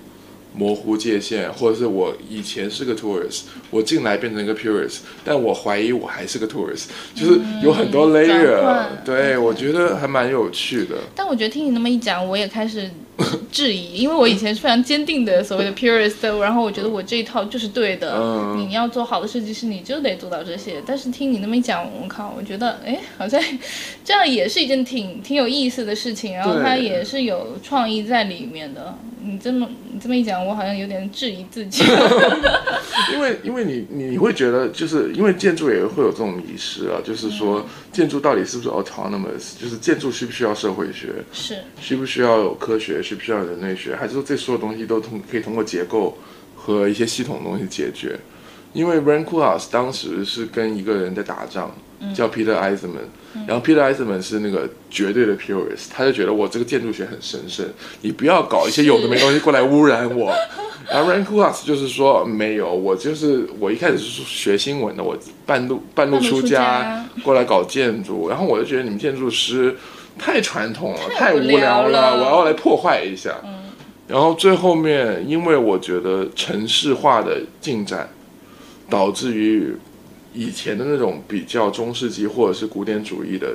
模糊界限，或者是我以前是个 tourist，我进来变成一个 purist，但我怀疑我还是个 tourist，就是有很多 layer，对我觉得还蛮有趣的。但我觉得听你那么一讲，我也开始。质疑，因为我以前是非常坚定的所谓的 purist，然后我觉得我这一套就是对的。你要做好的设计师，你就得做到这些。但是听你那么一讲，我靠，我觉得哎，好像这样也是一件挺挺有意思的事情，然后它也是有创意在里面的。你这么你这么一讲，我好像有点质疑自己。因为因为你你会觉得，就是因为建筑也会有这种迷失啊，就是说建筑到底是不是 autonomous，就是建筑需不需要社会学，是需不需要有科学？需不需要人类学？还是说这所有东西都通可以通过结构和和一些系统的东西解决。因为 Rancolas 当时是跟一个人在打仗，叫 Peter Eisenman，、然后 Peter Eisenman 是那个绝对的 purist，他就觉得我这个建筑学很神圣，你不要搞一些有的没东西过来污染我。然后 Rancolas 就是说没有，我就是我一开始是学新闻的，我半路半路出家过来搞建筑，然后我就觉得你们建筑师太传统了，太无聊聊了，我要来破坏一下。然后最后面，因为我觉得城市化的进展，导致于以前的那种比较中世纪或者是古典主义的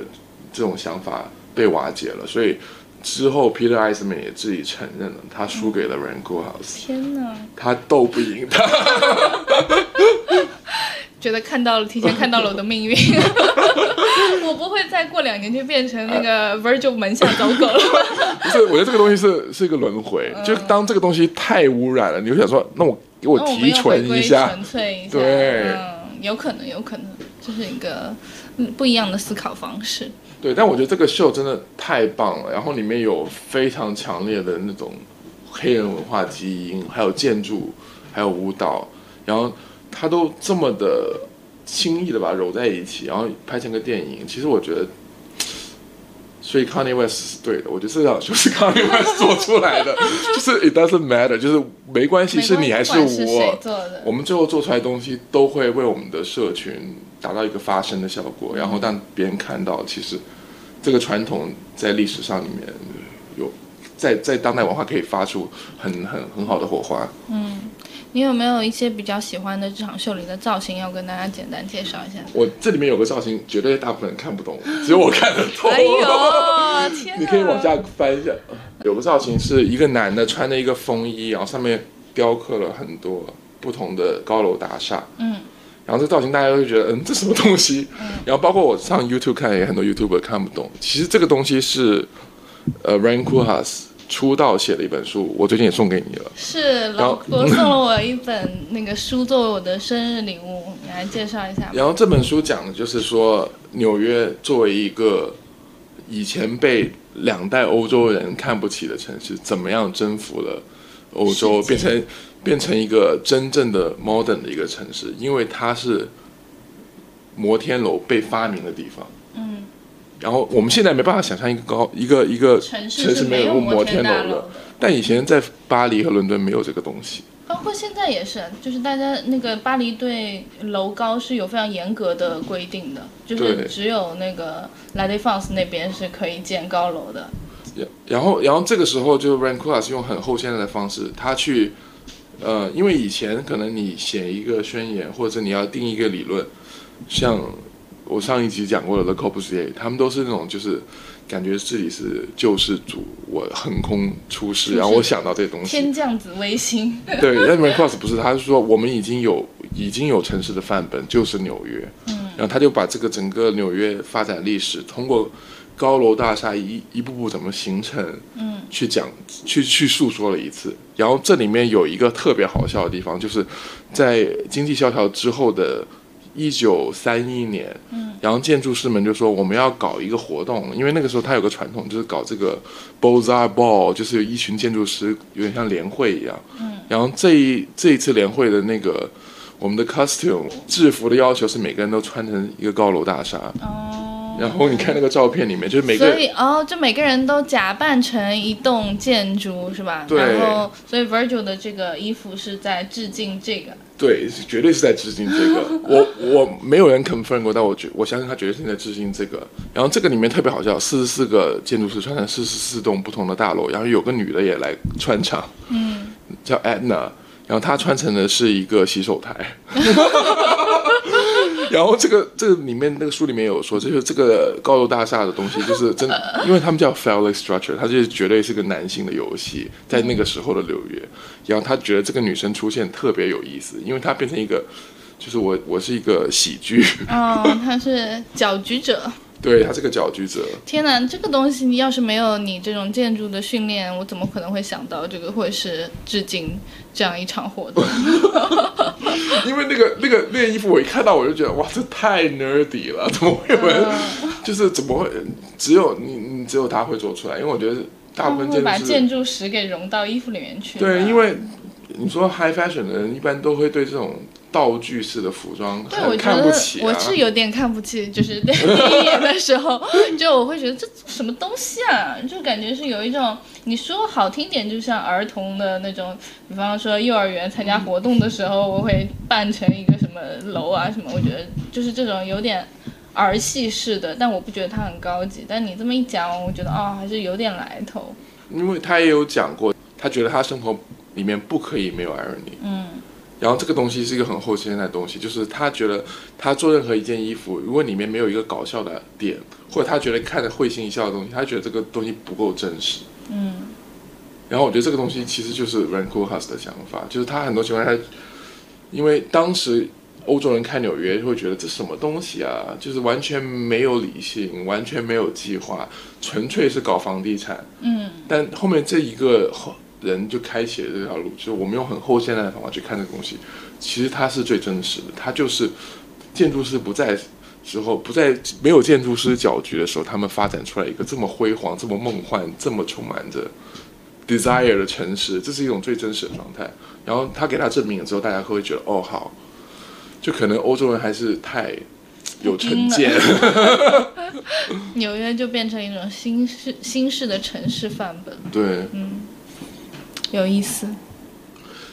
这种想法被瓦解了，所以之后 Peter Eisenman 也自己承认了，他输给了 Rancolas，、天哪，他斗不赢他。觉得看到了，提前看到了我的命运。我不会再过两年就变成那个 Virgil 门下走狗了？不是，我觉得这个东西是 是一个轮回，就当这个东西太污染了，你就想说，那我给我提纯一下，纯粹一下。对嗯，有可能，有可能，这是一个嗯不一样的思考方式。对，但我觉得这个秀真的太棒了，然后里面有非常强烈的那种黑人文化基因，还有建筑，还有舞蹈，然后它都这么的轻易的把它揉在一起，然后拍成个电影。其实我觉得，所以 Kanye West 是对的，我觉得这场秀是 Kanye West 做出来的，就是 it doesn't matter，就是没关系，是你还是我？我们最后做出来的东西都会为我们的社群达到一个发声的效果，然后让别人看到，其实这个传统在历史上里面有在在当代文化可以发出很很很好的火花。你有没有一些比较喜欢的这场秀里的造型要跟大家简单介绍一下？我这里面有个造型，绝对大部分人看不懂，只有我看得懂。哎呦，天！你可以往下翻一下，有个造型是一个男的穿着一个风衣，然后上面雕刻了很多不同的高楼大厦。嗯。然后这造型大家都会觉得，嗯，这什么东西？然后包括我上 YouTube 看，也很多 YouTuber 看不懂。其实这个东西是，呃 r a n c o h a s 出道写了一本书，我最近也送给你了。是老郭送了我一本那个书作为我的生日礼物，你来介绍一下吧。然后这本书讲的就是说，纽约作为一个以前被两代欧洲人看不起的城市，怎么样征服了欧洲，变成变成一个真正的 modern 的一个城市，因为它是摩天楼被发明的地方。嗯，然后我们现在没办法想象一个高一个一个城城市没有摩天天楼的但以前在巴黎和伦敦没有这个东西。包括现在也是，就是大家那个巴黎对楼高是有非常严格的规定的，就是只有那个 La Défense 那边是可以建高楼的。然后，然后这个时候就 Rancolas 用很后现代的方式，他去，呃，因为以前可能你写一个宣言，或者你要定一个理论，像我上一集讲过的 The Corbusier，他们都是那种就是感觉自己是救世主，我横空出世，世然后我想到这些东西。天降紫微星，对，但 Rancolas 不是，他是说我们已经有已经有城市的范本，就是纽约。嗯，然后他就把这个整个纽约发展历史通过高楼大厦一一步步怎么形成，嗯，去讲去去诉说了一次。然后这里面有一个特别好笑的地方，就是在经济萧条之后的。一九三一年，嗯，然后建筑师们就说我们要搞一个活动，因为那个时候他有个传统，就是搞这个 Beaux-Arts Ball，就是有一群建筑师有点像联会一样，嗯，然后这一这一次联会的那个我们的 costume 制服的要求是每个人都穿成一个高楼大厦，哦，然后你看那个照片里面，就是每个所人以哦，就每个人都假扮成一栋建筑是吧？对然后，所以 Virgil 的这个衣服是在致敬这个。对，绝对是在致敬这个。我我没有人 confirm 过，但我觉我相信他绝对是在致敬这个。然后这个里面特别好笑，四十四个建筑师穿成四十四栋不同的大楼，然后有个女的也来穿场，嗯，叫 Anna，然后她穿成的是一个洗手台。然后这个这个里面那个书里面有说，就是这个高楼大厦的东西，就是真，因为他们叫 phallic structure，它就是绝对是个男性的游戏，在那个时候的纽约。然后他觉得这个女生出现特别有意思，因为她变成一个，就是我我是一个喜剧，哦，他是搅局者。对他是个搅局者。天哪，这个东西你要是没有你这种建筑的训练，我怎么可能会想到这个会是致敬这样一场活动？因为那个那个那个衣服，我一看到我就觉得哇，这太 nerdy 了，怎么会有人？就是怎么会只有你你只有他会做出来？因为我觉得大部分建筑师建筑史给融到衣服里面去。对，因为你说 high fashion 的人一般都会对这种道具式的服装对，我觉得看不起啊。我是有点看不起，就是在 第一眼的时候，就我会觉得这什么东西啊，就感觉是有一种你说好听点，就像儿童的那种，比方说幼儿园参加活动的时候，我会扮成一个什么楼啊什么，我觉得就是这种有点儿戏式的，但我不觉得它很高级。但你这么一讲，我觉得哦，还是有点来头。因为他也有讲过，他觉得他生活里面不可以没有 irony。嗯然后这个东西是一个很后现代的东西，就是他觉得他做任何一件衣服，如果里面没有一个搞笑的点，或者他觉得看着会心一笑的东西，他觉得这个东西不够真实。嗯然后我觉得这个东西其实就是 Rand Koolhaas 的想法，就是他很多情况下，因为当时欧洲人看纽约会觉得这什么东西啊，就是完全没有理性，完全没有计划，纯粹是搞房地产。嗯但后面这一个后人就开启了这条路，就是我们用很后现代的方法去看这个东西，其实它是最真实的，它就是建筑师不在时候，不在没有建筑师搅局的时候，他们发展出来一个这么辉煌、这么梦幻、这么充满着 desire 的城市，这是一种最真实的状态。然后他给他证明了之后，大家会觉得哦好，就可能欧洲人还是太有成见。纽约就变成一种新式新式的城市范本，对，有意思。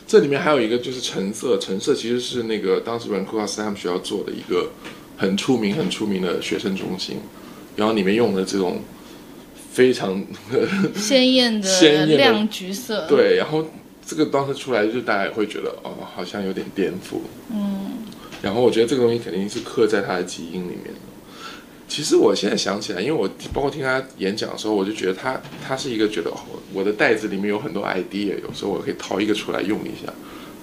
这里面还有一个就是橙色，橙色其实是那个当时 n k o 斯他们学校做的一个很出名、很出名的学生中心，然后里面用的这种非常鲜 艳鲜艳的的亮橘色，，对，然后这个当时出来，就大家也会觉得哦，好像有点颠覆，嗯，然后我觉得这个东西肯定是刻在他的基因里面的。其实我现在想起来，因为我包括听他演讲的时候，我就觉得他他是一个觉得哦我的袋子里面有很多 idea，有时候我可以掏一个出来用一下。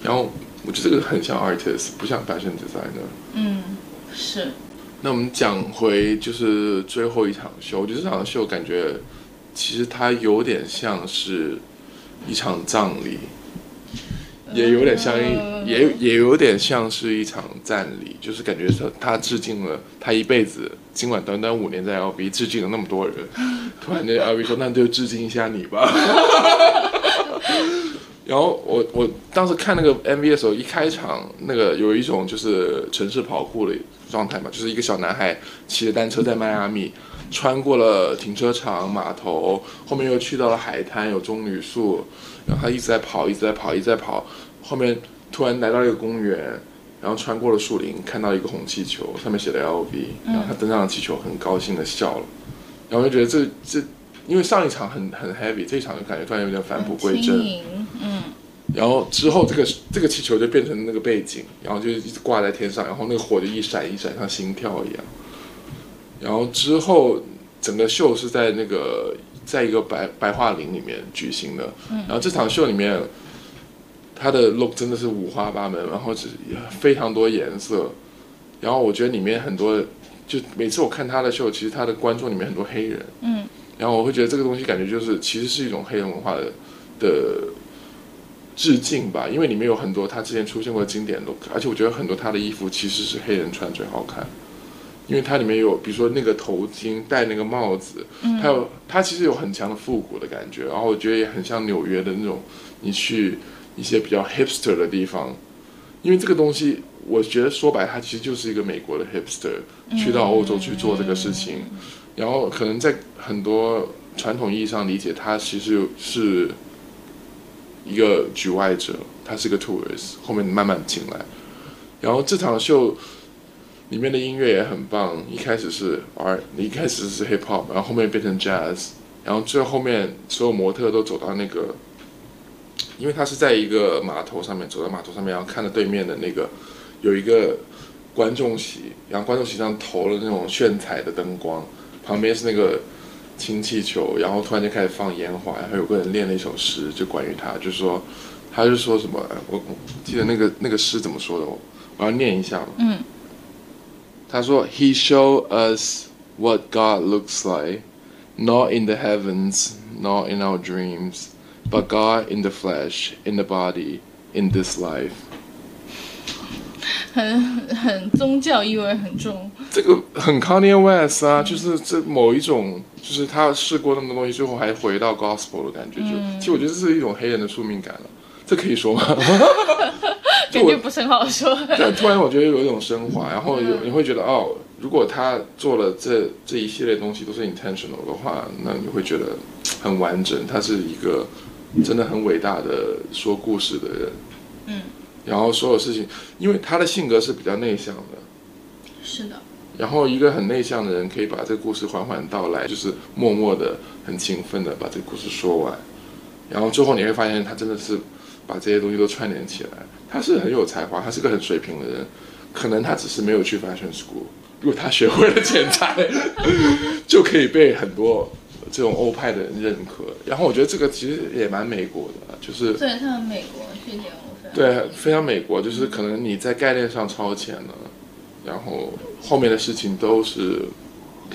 然后我觉得这个很像 artist，不像 fashion designer。嗯，是，那我们讲回就是最后一场秀，我觉得这场秀感觉其实它有点像是一场葬礼，也有点像一嗯也也有点像是一场战礼，就是感觉是他致敬了他一辈子，尽管短短五年在 LV 致敬了那么多人，突然间 LV 说那就致敬一下你吧。然后我我当时看那个 MV 的时候，一开场那个有一种就是城市跑酷的状态嘛，就是一个小男孩骑着单车在迈阿密穿过了停车场、码头，后面又去到了海滩，有棕榈树，然后他一直在跑，一直在跑，一直在跑，后面突然来到一个公园，然后穿过了树林，看到一个红气球，上面写的 LV，然后他登上了气球，很高兴的笑了，然后就觉得这这。因为上一场很很 heavy，这一场就感觉突然有点返璞归真。嗯然后之后这个这个气球就变成那个背景，然后就一直挂在天上，然后那个火就一闪一闪，像心跳一样。然后之后整个秀是在那个在一个白白桦林里面举行的，然后这场秀里面，它的 look 真的是五花八门，然后是非常多颜色，然后我觉得里面很多，就每次我看他的秀，其实他的观众里面很多黑人，嗯，然后我会觉得这个东西感觉就是其实是一种黑人文化的的致敬吧，因为里面有很多他之前出现过的经典 look，而且我觉得很多他的衣服其实是黑人穿最好看，因为它里面有比如说那个头巾戴那个帽子，它有它其实有很强的复古的感觉，然后我觉得也很像纽约的那种，你去一些比较 hipster 的地方，因为这个东西我觉得说白它其实就是一个美国的 hipster 去到欧洲去做这个事情，然后可能在很多传统意义上理解，它其实是一个局外者，他是个 tourist，后面慢慢进来。然后这场秀里面的音乐也很棒，一开始是 R，一开始是 hip hop，然后后面变成 jazz，然后最后面所有模特都走到那个，因为他是在一个码头上面，走到码头上面，然后看着对面的那个有一个观众席，然后观众席上投了那种炫彩的灯光，旁边是那个氢气球，然后突然间开始放烟花，然后有个人念了一首诗，就关于他，就是说，他就说什么，我我记得那个那个诗怎么说的，我我要念一下嘛。嗯。他说：“He showed us what God looks like, not in the heavens, not in our dreams, but God in the flesh, in the body, in this life。”很很宗教意味很重，这个很 Kanye West 啊，就是这某一种，就是他试过那么多东西，最后还回到 gospel 的感觉。就、其实我觉得这是一种黑人的宿命感了。 这可以说吗？ 感觉不是很好说。但突然我觉得有一种升华，然后有你会觉得哦，如果他做了这这一系列东西都是 intentional 的话，那你会觉得很完整。他是一个真的很伟大的说故事的人。嗯。然后所有事情，因为他的性格是比较内向的。是的。然后一个很内向的人可以把这个故事缓缓道来，就是默默的、很勤奋的把这个故事说完。然后最后你会发现，他真的是把这些东西都串联起来。他是很有才华，他是个很水平的人，可能他只是没有去 fashion school。如果他学会了剪裁，就可以被很多这种欧派的人认可。然后我觉得这个其实也蛮美国的，就是对，像美国这点我对非常美国，就是可能你在概念上超前了，然后后面的事情都是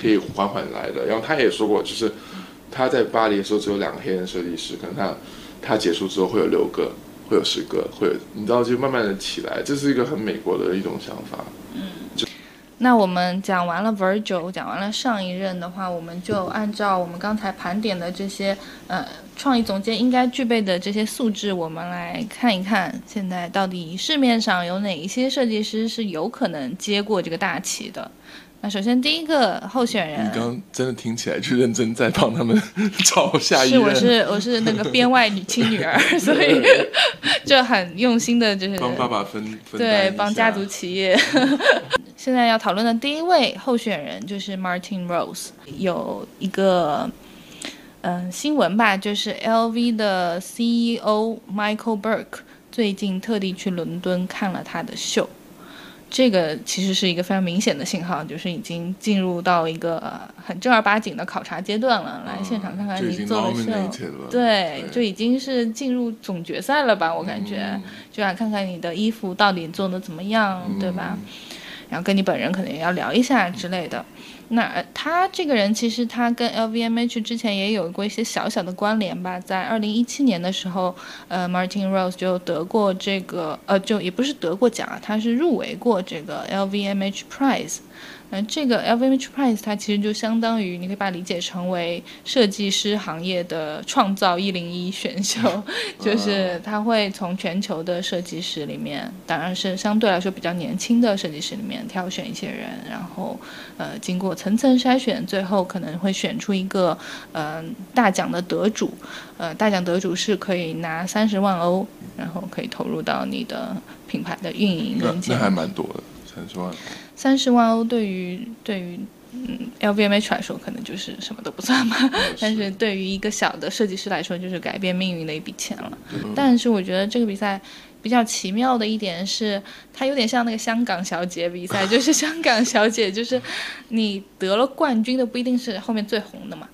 可以缓缓来的。然后他也说过，就是他在巴黎的时候只有两个黑人设计师，可能他他结束之后会有六个。会有十个，会有，你知道，就慢慢的起来，这是一个很美国的一种想法。嗯，就那我们讲完了 Virgil，讲完了上一任的话，我们就按照我们刚才盘点的这些呃创意总监应该具备的这些素质，我们来看一看，现在到底市面上有哪一些设计师是有可能接过这个大旗的。那首先第一个候选人，你刚刚真的听起来就认真在帮他们 找下一任。是，我是我是那个编外女亲女儿，所以就很用心的，就是帮爸爸分分对，帮家族企业。现在要讨论的第一位候选人就是 Martin Rose，有一个嗯新闻吧，就是 LV 的 CEO Michael Burke 最近特地去伦敦看了他的秀。这个其实是一个非常明显的信号，就是已经进入到一个很正儿八经的考察阶段了。来现场看看你做的秀，对，就已经是进入总决赛了吧？我感觉，就想看看你的衣服到底做的怎么样，对吧？然后跟你本人可能也要聊一下之类的。那他这个人其实他跟 LVMH 之前也有过一些小小的关联吧，在二零一七年的时候，呃，Martin Rose 就得过这个，呃，就也不是得过奖啊，他是入围过这个 LVMH Prize。嗯，这个 LVMH Prize 它其实就相当于，你可以把它理解成为设计师行业的创造一零一选秀，就是它会从全球的设计师里面，当然是相对来说比较年轻的设计师里面挑选一些人，然后呃经过层层筛选，最后可能会选出一个嗯大奖的得主，呃大奖得主是可以拿三十万欧，然后可以投入到你的品牌的运营。那那还蛮多的，三十万。三十万欧对于对于嗯 LVMH 来说可能就是什么都不算嘛，但是对于一个小的设计师来说就是改变命运的一笔钱了。但是我觉得这个比赛比较奇妙的一点是，它有点像那个香港小姐比赛，就是香港小姐就是你得了冠军的不一定是后面最红的嘛，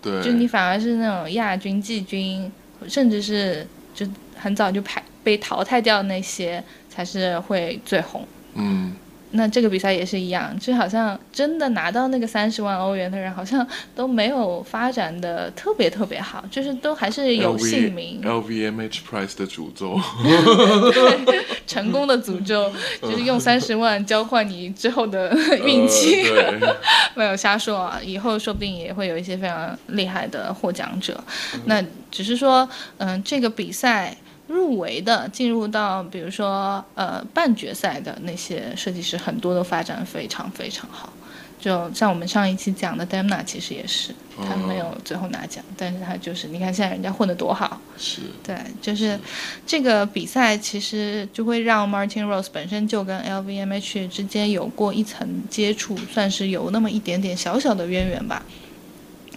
对，就你反而是那种亚军、季军，甚至是就很早就排被淘汰掉那些才是会最红。嗯。那这个比赛也是一样，就好像真的拿到那个三十万欧元的人，好像都没有发展的特别特别好，就是都还是有姓名。LVMH Prize 的诅咒，对，成功的诅咒就是用三十万交换你之后的 运气，没有瞎说啊，以后说不定也会有一些非常厉害的获奖者。那只是说，嗯，这个比赛。入围的进入到比如说呃半决赛的那些设计师，很多都发展非常非常好。就像我们上一期讲的 Demna，其实也是，他没有最后拿奖，但是他就是你看现在人家混得多好。是。对，就是这个比赛其实就会让 Martin Rose 本身就跟 LVMH 之间有过一层接触，算是有那么一点点小小的渊源吧。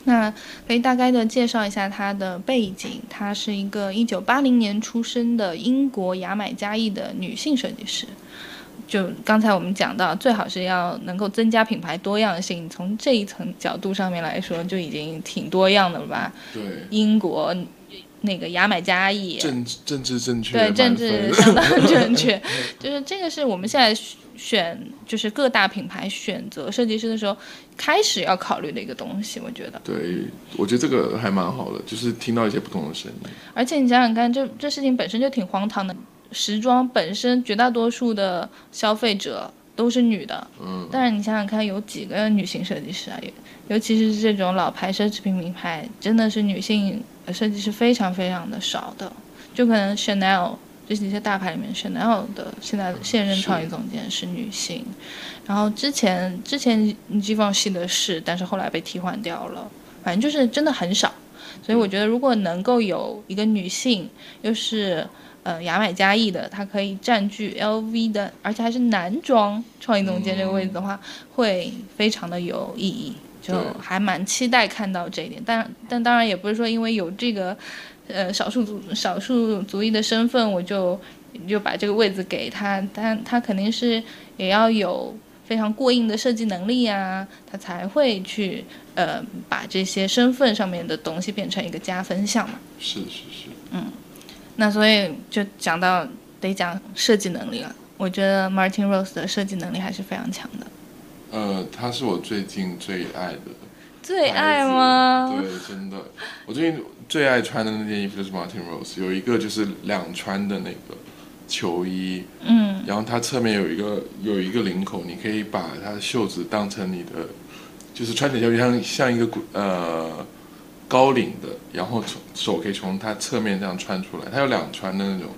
那可以大概的介绍一下她的背景。她是一个一九八零年出生的英国牙买加裔的女性设计师。就刚才我们讲到，最好是要能够增加品牌多样性。从这一层角度上面来说，就已经挺多样的了吧？对。英国那个牙买加裔。政政治正确。对，政治相当正确。就是这个是我们现在。选就是各大品牌选择设计师的时候，开始要考虑的一个东西，我觉得。对，我觉得这个还蛮好的，就是听到一些不同的声音。而且你想想看，这这事情本身就挺荒唐的。时装本身绝大多数的消费者都是女的，嗯。但是你想想看，有几个女性设计师啊？尤其是这种老牌奢侈品名牌，真的是女性设计师非常非常的少的。就可能 Chanel 这些大牌里面，Chanel 的现在现任创意总监是女性，然后之前之前机放系的是，但是后来被替换掉了，反正就是真的很少。所以我觉得，如果能够有一个女性，又是呃牙买加裔的，她可以占据 LV 的，而且还是男装创意总监这个位置的话，会非常的有意义。就还蛮期待看到这一点。但但当然也不是说因为有这个呃少数族少数族裔的身份，我就就把这个位置给他。但他肯定是也要有非常过硬的设计能力啊，他才会去。呃，把这些身份上面的东西变成一个加分项嘛？是是是。嗯，那所以就讲到得讲设计能力了。我觉得 Martin Rose 的设计能力还是非常强的。呃，他是我最近最爱的。最爱吗？对，真的。我最近最爱穿的那件衣服就是 Martin Rose，有一个就是两穿的那个球衣。嗯。然后它侧面有一个有一个领口，你可以把它的袖子当成你的。就是穿起来就像像一个呃高领的，然后从手可以从它侧面这样穿出来，它有两穿的那种，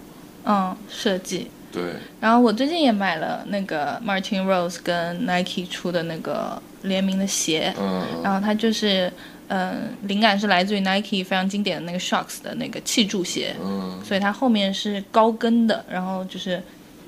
嗯，设计。对。然后我最近也买了那个 Martin Rose 跟 Nike 出的那个联名的鞋，嗯。然后它就是嗯，灵感是来自于 Nike 非常经典的那个 Shocks 的那个气柱鞋，嗯。所以它后面是高跟的，然后就是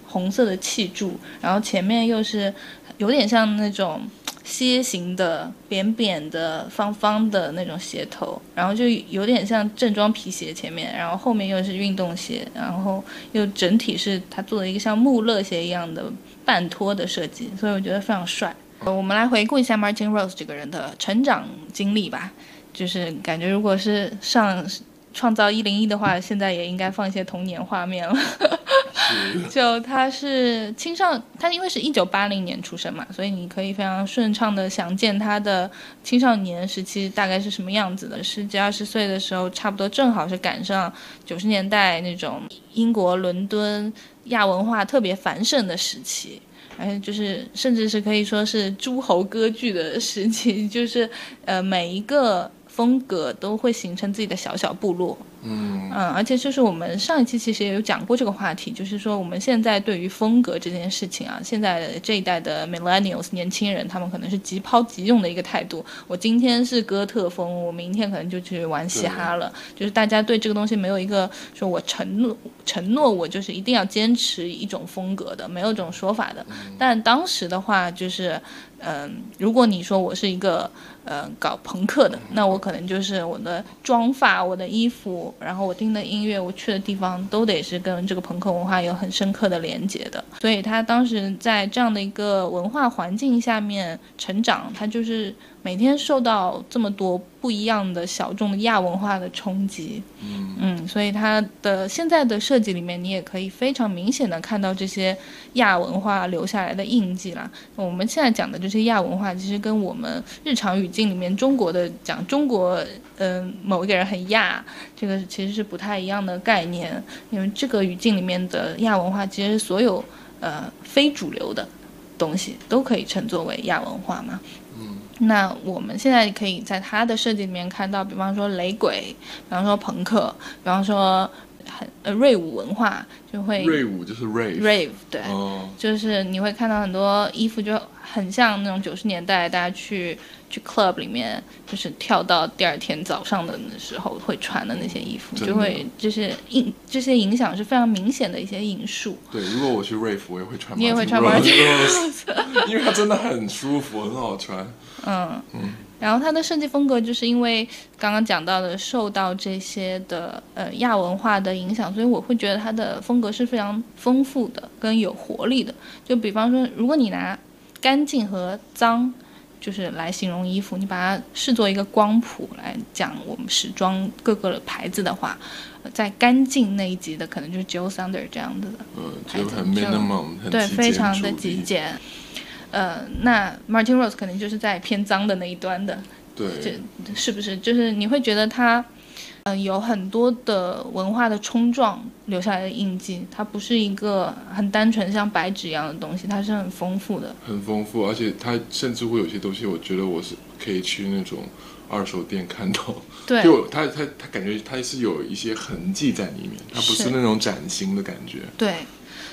红色的气柱，然后前面又是有点像那种。楔形的、扁扁的、方方的那种鞋头，然后就有点像正装皮鞋前面，然后后面又是运动鞋，然后又整体是它做了一个像穆勒鞋一样的半托的设计，所以我觉得非常帅。我们来回顾一下 Martin Rose 这个人的成长经历吧，就是感觉如果是上创造一零一的话，现在也应该放一些童年画面了。就他是青少，他因为是一九八零年出生嘛，所以你可以非常顺畅的想见他的青少年时期大概是什么样子的。十几二十岁的时候，差不多正好是赶上九十年代那种英国伦敦亚文化特别繁盛的时期，还有就是甚至是可以说是诸侯割据的时期，就是呃每一个。风格都会形成自己的小小部落，嗯嗯，而且就是我们上一期其实也有讲过这个话题，就是说我们现在对于风格这件事情啊，现在这一代的 millennials 年轻人，他们可能是即抛即用的一个态度。我今天是哥特风，我明天可能就去玩嘻哈了，就是大家对这个东西没有一个说我承诺承诺我就是一定要坚持一种风格的，没有这种说法的。但当时的话就是。嗯，如果你说我是一个呃搞朋克的，那我可能就是我的妆发、我的衣服，然后我听的音乐、我去的地方都得是跟这个朋克文化有很深刻的连接的。所以他当时在这样的一个文化环境下面成长，他就是每天受到这么多。不一样的小众的亚文化的冲击，嗯嗯，所以它的现在的设计里面，你也可以非常明显的看到这些亚文化留下来的印记啦。我们现在讲的这些亚文化，其实跟我们日常语境里面中国的讲中国，嗯，某一个人很亚，这个其实是不太一样的概念。因为这个语境里面的亚文化，其实所有呃非主流的东西都可以称作为亚文化嘛。那我们现在可以在它的设计里面看到，比方说雷鬼，比方说朋克，比方说很呃瑞舞文化就会。瑞舞就是 rave。rave 对，就是你会看到很多衣服就很像那种九十年代大家去去 club 里面，就是跳到第二天早上的时候会穿的那些衣服，就会就是影这些影响是非常明显的一些因素。对，如果我去 rave，我也会穿。你也会穿吗？因为它真的很舒服，很好穿。嗯嗯，然后它的设计风格就是因为刚刚讲到的受到这些的呃亚文化的影响，所以我会觉得它的风格是非常丰富的跟有活力的。就比方说，如果你拿干净和脏就是来形容衣服，你把它视作一个光谱来讲我们时装各个牌子的话，在干净那一级的可能就是 Joe Sander 这样子的，嗯，就很 minimum，对，非常的极简。呃，那 Martin Rose 可能就是在偏脏的那一端的，对，是不是？就是你会觉得他嗯，有很多的文化的冲撞留下来的印记，它不是一个很单纯像白纸一样的东西，它是很丰富的。很丰富，而且它甚至会有些东西，我觉得我是可以去那种二手店看到。对，就它它它感觉它是有一些痕迹在里面，它不是那种崭新的感觉。对，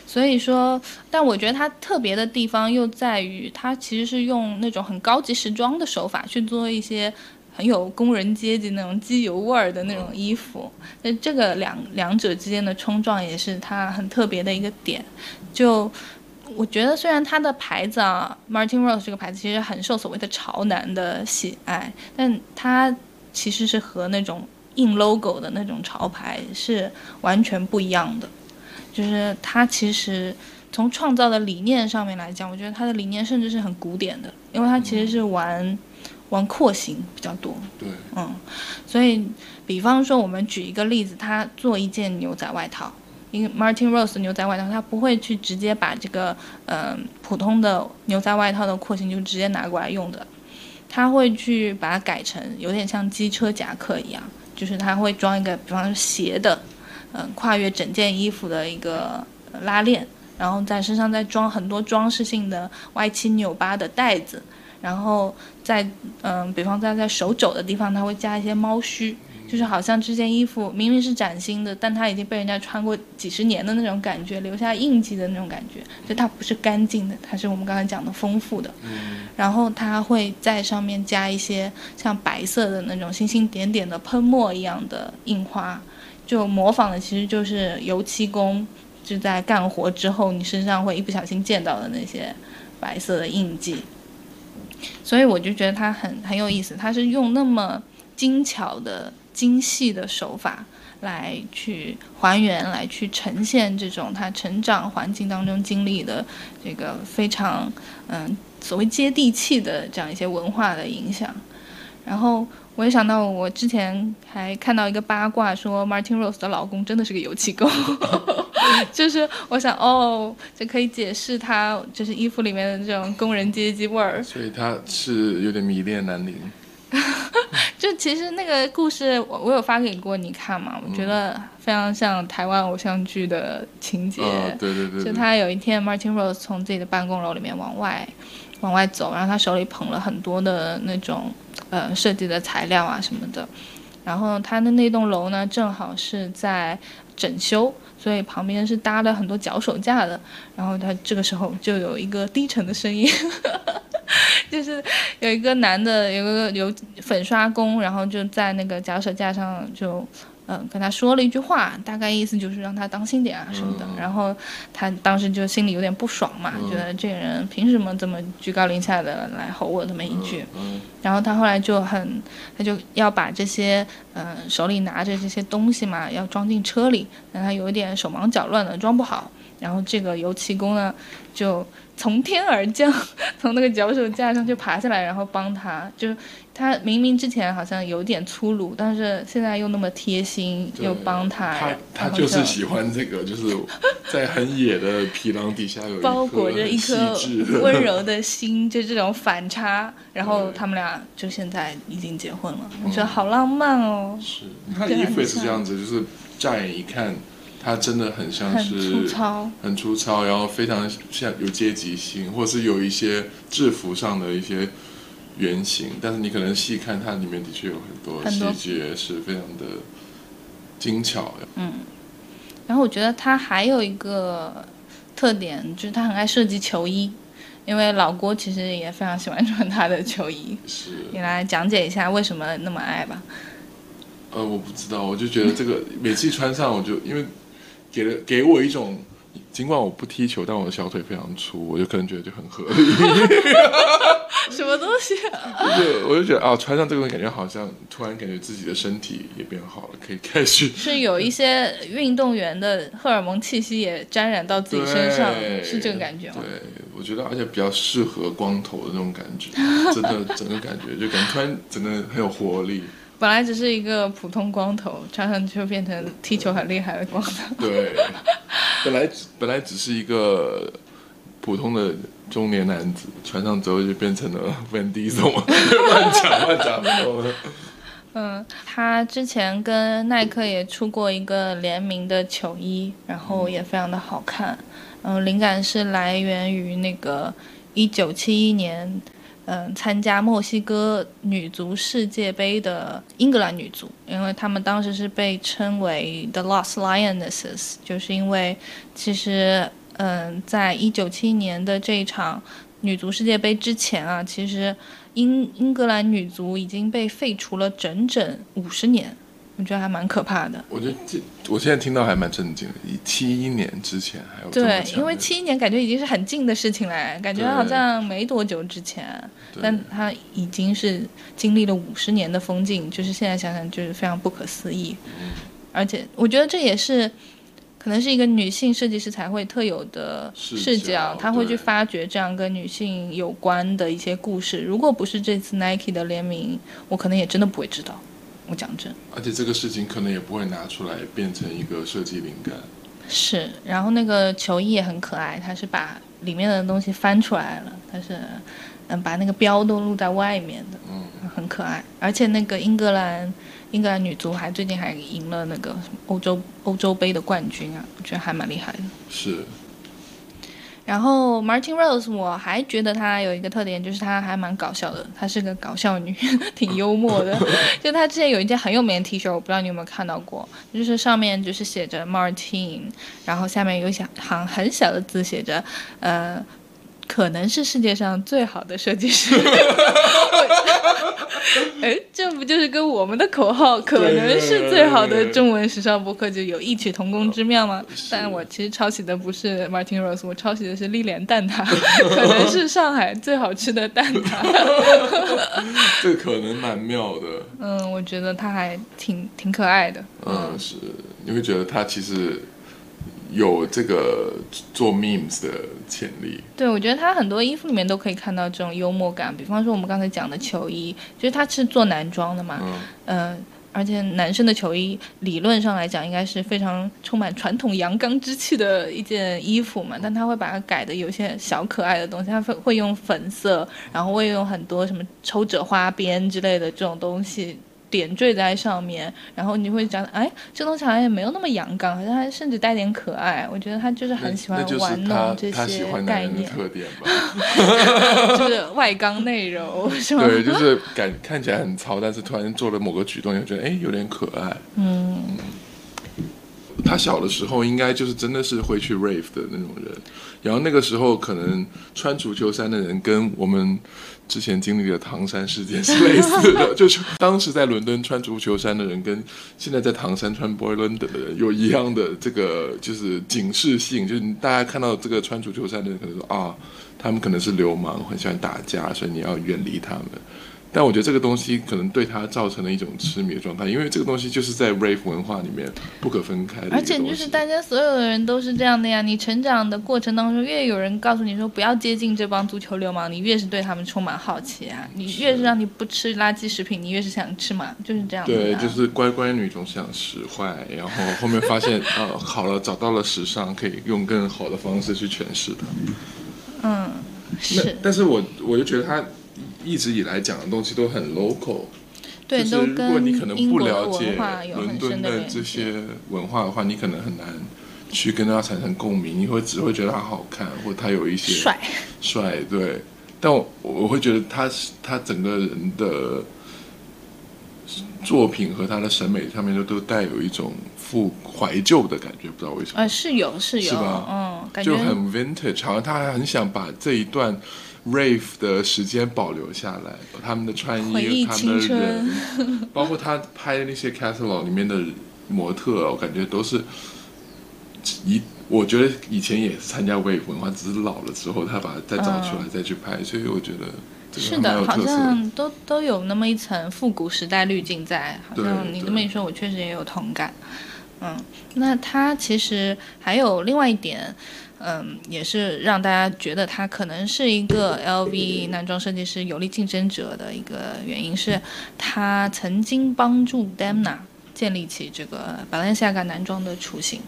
所以说，但我觉得它特别的地方又在于，它其实是用那种很高级时装的手法去做一些。很有工人阶级那种机油味儿的那种衣服，那这个两两者之间的冲撞也是它很特别的一个点。就我觉得，虽然它的牌子啊，Martin Rose 这个牌子其实很受所谓的潮男的喜爱，但它其实是和那种印 logo 的那种潮牌是完全不一样的。就是它其实从创造的理念上面来讲，我觉得它的理念甚至是很古典的，因为它其实是玩。玩廓形比较多，对，嗯，所以，比方说，我们举一个例子，他做一件牛仔外套，因为 Martin Rose 牛仔外套，他不会去直接把这个，嗯，普通的牛仔外套的廓形就直接拿过来用的，他会去把它改成有点像机车夹克一样，就是他会装一个，比方说斜的，嗯，跨越整件衣服的一个拉链，然后在身上再装很多装饰性的歪七扭八的带子。然后在嗯，比方在在手肘的地方，它会加一些猫须，就是好像这件衣服明明是崭新的，但它已经被人家穿过几十年的那种感觉，留下印记的那种感觉。就它不是干净的，它是我们刚才讲的丰富的。然后它会在上面加一些像白色的那种星星点点的喷墨一样的印花，就模仿的其实就是油漆工就在干活之后，你身上会一不小心见到的那些白色的印记。所以我就觉得他很很有意思，他是用那么精巧的、精细的手法来去还原、来去呈现这种他成长环境当中经历的这个非常嗯所谓接地气的这样一些文化的影响。然后我也想到，我之前还看到一个八卦，说 Martin Rose 的老公真的是个油漆工。就是我想哦，就可以解释他就是衣服里面的这种工人阶级味儿。所以他是有点迷恋南宁。就其实那个故事，我我有发给过你看嘛？我觉得非常像台湾偶像剧的情节。对对对。就他有一天，Martin Rose 从自己的办公楼里面往外往外走，然后他手里捧了很多的那种呃设计的材料啊什么的。然后他的那栋楼呢，正好是在整修。所以旁边是搭了很多脚手架的，然后他这个时候就有一个低沉的声音，就是有一个男的，有个有粉刷工，然后就在那个脚手架上就。嗯，跟他说了一句话，大概意思就是让他当心点啊什么的。然后他当时就心里有点不爽嘛，觉得这个人凭什么这么居高临下的来吼我这么一句。然后他后来就很，他就要把这些嗯手里拿着这些东西嘛，要装进车里，但他有一点手忙脚乱的装不好。然后这个油漆工呢，就从天而降，从那个脚手架上就爬下来，然后帮他，就他明明之前好像有点粗鲁，但是现在又那么贴心，又帮他。他他就是喜欢这个，就是在很野的皮囊底下有包裹着一颗温柔的心，就这种反差。然后他们俩就现在已经结婚了，我觉得好浪漫哦。是，你看衣服也是这样子，就是乍眼一看。他真的很像是很粗糙，很粗糙，然后非常像有阶级性，或是有一些制服上的一些原型。但是你可能细看，它里面的确有很多细节是非常的精巧。嗯，然后我觉得他还有一个特点，就是他很爱设计球衣，因为老郭其实也非常喜欢穿他的球衣。是，你来讲解一下为什么那么爱吧？呃，我不知道，我就觉得这个 每次穿上，我就因为。给了给我一种，尽管我不踢球，但我的小腿非常粗，我就可能觉得就很合理。什么东西？就，我就觉得啊，穿上这个感觉好像突然感觉自己的身体也变好了，可以开始。是有一些运动员的荷尔蒙气息也沾染到自己身上，是这个感觉吗？对，我觉得而且比较适合光头的那种感觉，真的整个感觉就感觉突然整个很有活力。本来只是一个普通光头，穿上就变成踢球很厉害的光头。对，本来本来只是一个普通的中年男子，穿上之后就变成了 Van d i s 乱讲乱讲。嗯，他之前跟耐克也出过一个联名的球衣，然后也非常的好看。嗯，灵感是来源于那个一九七一年，嗯，参加墨西哥女足世界杯的英格兰女足，因为他们当时是被称为 The Lost Lionesses，就是因为其实，嗯，在一九七一年的这一场女足世界杯之前啊，其实。英英格兰女足已经被废除了整整五十年，我觉得还蛮可怕的。我觉得这我现在听到还蛮震惊的。以七一年之前还有对，因为七一年感觉已经是很近的事情了，感觉好像没多久之前，但它已经是经历了五十年的风景，就是现在想想就是非常不可思议。而且我觉得这也是。可能是一个女性设计师才会特有的视角，她会去发掘这样跟女性有关的一些故事。如果不是这次 Nike 的联名，我可能也真的不会知道。我讲真，而且这个事情可能也不会拿出来变成一个设计灵感。是，然后那个球衣也很可爱，它是把里面的东西翻出来了，它是嗯把那个标都露在外面的，嗯，很可爱。而且那个英格兰。英格兰女足还最近还赢了那个欧洲欧洲杯的冠军啊，我觉得还蛮厉害的。是。然后 Martin Rose，我还觉得她有一个特点，就是她还蛮搞笑的，她是个搞笑女，挺幽默的。就她之前有一件很有名的 T 恤，我不知道你有没有看到过，就是上面就是写着 Martin，然后下面有一行很小的字写着，呃。可能是世界上最好的设计师，哎，这不就是跟我们的口号“可能是最好的中文时尚博客”就有异曲同工之妙吗？但我其实抄袭的不是 Martin Rose，我抄袭的是丽莲蛋挞，可能是上海最好吃的蛋挞。这可能蛮妙的。嗯，我觉得他还挺挺可爱的。嗯，是，你会觉得他其实。有这个做 memes 的潜力。对，我觉得他很多衣服里面都可以看到这种幽默感。比方说我们刚才讲的球衣，就是他是做男装的嘛，嗯，而且男生的球衣理论上来讲应该是非常充满传统阳刚之气的一件衣服嘛，但他会把它改的有些小可爱的东西，他会会用粉色，然后会用很多什么抽褶花边之类的这种东西。点缀在上面，然后你会觉得，哎，这东西好像也没有那么阳刚，好像还甚至带点可爱。我觉得他就是很喜欢玩弄这些概念特点吧，就是外刚内柔，是吗？对，就是感看起来很糙，但是突然做了某个举动，又觉得哎有点可爱。嗯，他小的时候应该就是真的是会去 rave 的那种人，然后那个时候可能穿足球衫的人跟我们。之前经历的唐山事件 是类似的，就是当时在伦敦穿足球衫的人，跟现在在唐山穿 Boy London 的人有一样的这个就是警示性，就是大家看到这个穿足球衫的人，可能说啊，他们可能是流氓，很喜欢打架，所以你要远离他们。但我觉得这个东西可能对他造成了一种痴迷的状态，因为这个东西就是在 rave 文化里面不可分开的。而且就是大家所有的人都是这样的呀，你成长的过程当中，越有人告诉你说不要接近这帮足球流氓，你越是对他们充满好奇啊。你越是让你不吃垃圾食品，你越是想吃嘛，就是这样。对，就是乖乖女总想使坏，然后后面发现呃好了，找到了时尚，可以用更好的方式去诠释它。嗯，是。但是我我就觉得他。一直以来讲的东西都很 local，对，就是如果你可能不了解伦敦的这些文化的话，你可能很难去跟他产生共鸣，你会只会觉得他好看，或他有一些帅帅，对。但我我会觉得他他整个人的作品和他的审美上面都都带有一种复怀旧的感觉，不知道为什么呃，是有是有，是吧？嗯，感觉就很 vintage，好像他还很想把这一段。Rave 的时间保留下来，他们的穿衣，他们的人，包括他拍的那些 catalog 里面的模特，我感觉都是一，我觉得以前也是参加 wave 文化，只是老了之后他把它再找出来再去拍，所以我觉得是的，好像都都有那么一层复古时代滤镜在，好像你这么一说，我确实也有同感。嗯，那他其实还有另外一点。嗯，也是让大家觉得他可能是一个 LV 男装设计师有力竞争者的一个原因是，他曾经帮助 Demna 建立起这个 Balenciaga 男装的雏形，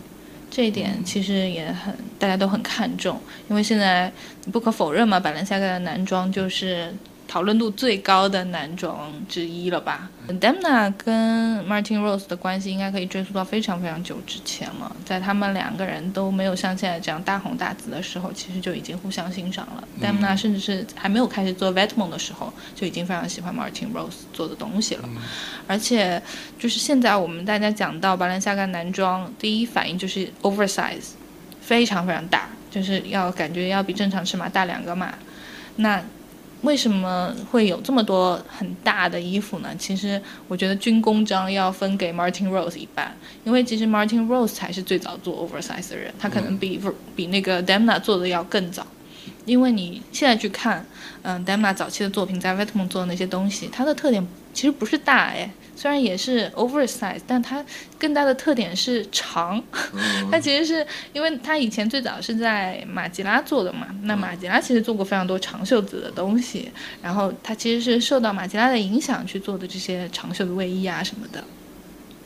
这一点其实也很大家都很看重，因为现在不可否认嘛，Balenciaga 的男装就是。讨论度最高的男装之一了吧。Demna 跟 Martin Rose 的关系应该可以追溯到非常非常久之前了，在他们两个人都没有像现在这样大红大紫的时候，其实就已经互相欣赏了。Demna 甚至是还没有开始做 Vetements 的时候，就已经非常喜欢 Martin Rose 做的东西了。而且就是现在我们大家讲到巴伦夏干男装，第一反应就是 oversize，非常非常大，就是要感觉要比正常尺码大两个码。那为什么会有这么多很大的衣服呢？其实我觉得军功章要分给 Martin Rose 一半，因为其实 Martin Rose 才是最早做 oversize 的人，他可能比比那个 Demna 做的要更早。因为你现在去看，嗯，Demna 早期的作品在 v e t m o n 做的那些东西，它的特点其实不是大哎。虽然也是 oversize，但它更大的特点是长。它其实是因为它以前最早是在马吉拉做的嘛，那马吉拉其实做过非常多长袖子的东西，然后它其实是受到马吉拉的影响去做的这些长袖的卫衣啊什么的。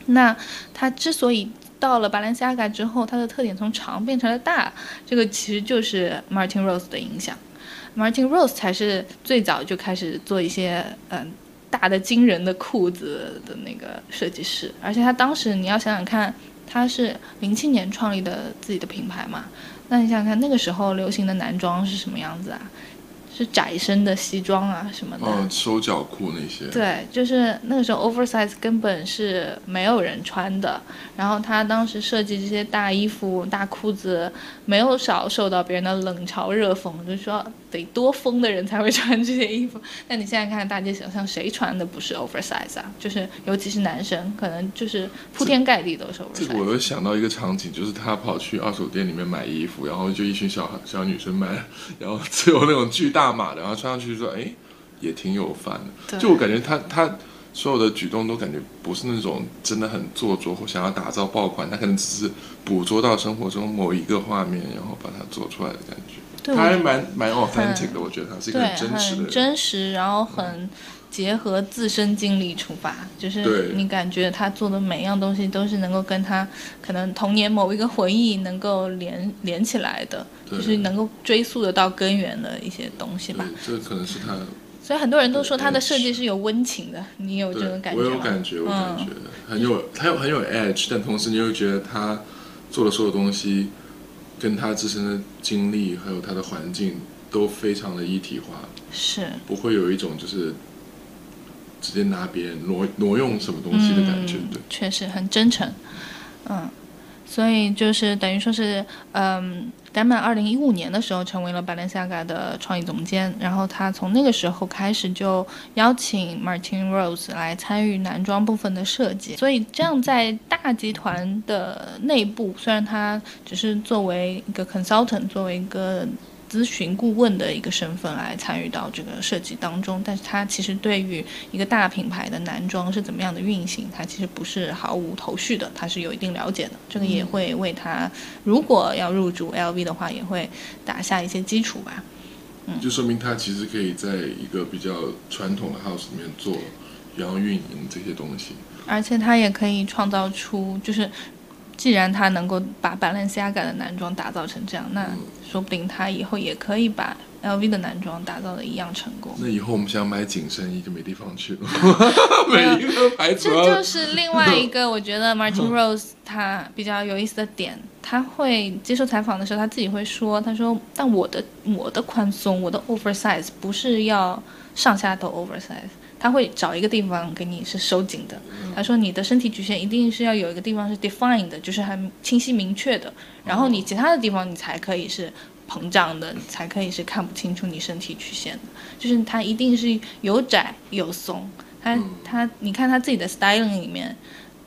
那它之所以到了巴伦西亚嘎之后，它的特点从长变成了大，这个其实就是 Martin Rose 的影响。Martin Rose 才是最早就开始做一些嗯。大的惊人的裤子的那个设计师，而且他当时你要想想看，他是零七年创立的自己的品牌嘛，那你想想看那个时候流行的男装是什么样子啊？是窄身的西装啊什么的，嗯，收脚裤那些。对，就是那个时候 oversize 根本是没有人穿的。然后他当时设计这些大衣服、大裤子，没有少受到别人的冷嘲热讽，就是说得多疯的人才会穿这些衣服。那你现在看大街小巷，谁穿的不是 oversize 啊？就是尤其是男生，可能就是铺天盖地都是 oversize。这我又想到一个场景，就是他跑去二手店里面买衣服，然后就一群小小女生买，然后只有那种巨大。大码的，然后穿上去说，哎，也挺有范的。就我感觉他他所有的举动都感觉不是那种真的很做作或想要打造爆款，他可能只是捕捉到生活中某一个画面，然后把它做出来的感觉。他还蛮蛮 authentic 的，我觉得他是一个很真实的。真实，然后很。结合自身经历出发，就是你感觉他做的每一样东西都是能够跟他可能童年某一个回忆能够连连起来的，就是能够追溯得到根源的一些东西吧。这可能是他。所以很多人都说他的设计是有温情的，你有这种感觉吗？我有感觉，我感觉很有，他有很有 edge，但同时你又觉得他做的所有东西跟他自身的经历还有他的环境都非常的一体化，是不会有一种就是。直接拿别人挪挪用什么东西的感觉，对，确实很真诚，嗯，所以就是等于说是，嗯，丹曼二零一五年的时候成为了 Balenciaga 的创意总监，然后他从那个时候开始就邀请 Martin Rose 来参与男装部分的设计，所以这样在大集团的内部，虽然他只是作为一个 consultant，作为一个。咨询顾问的一个身份来参与到这个设计当中，但是他其实对于一个大品牌的男装是怎么样的运行，他其实不是毫无头绪的，他是有一定了解的。这个也会为他如果要入驻 LV 的话，也会打下一些基础吧。嗯，就说明他其实可以在一个比较传统的 house 里面做，然后运营这些东西，而且他也可以创造出就是。既然他能够把 Balenciaga 的男装打造成这样，那说不定他以后也可以把 LV 的男装打造的一样成功。那以后我们想买紧身衣就没地方去了。每一个牌子。这就是另外一个我觉得 Martin Rose 他比较有意思的点。他会接受采访的时候，他自己会说：“他说，但我的我的宽松，我的 oversize 不是要上下都 oversize。”他会找一个地方给你是收紧的。他说你的身体曲线一定是要有一个地方是 defined 的，就是很清晰明确的。然后你其他的地方你才可以是膨胀的，才可以是看不清楚你身体曲线的。就是它一定是有窄有松。他他你看他自己的 styling 里面。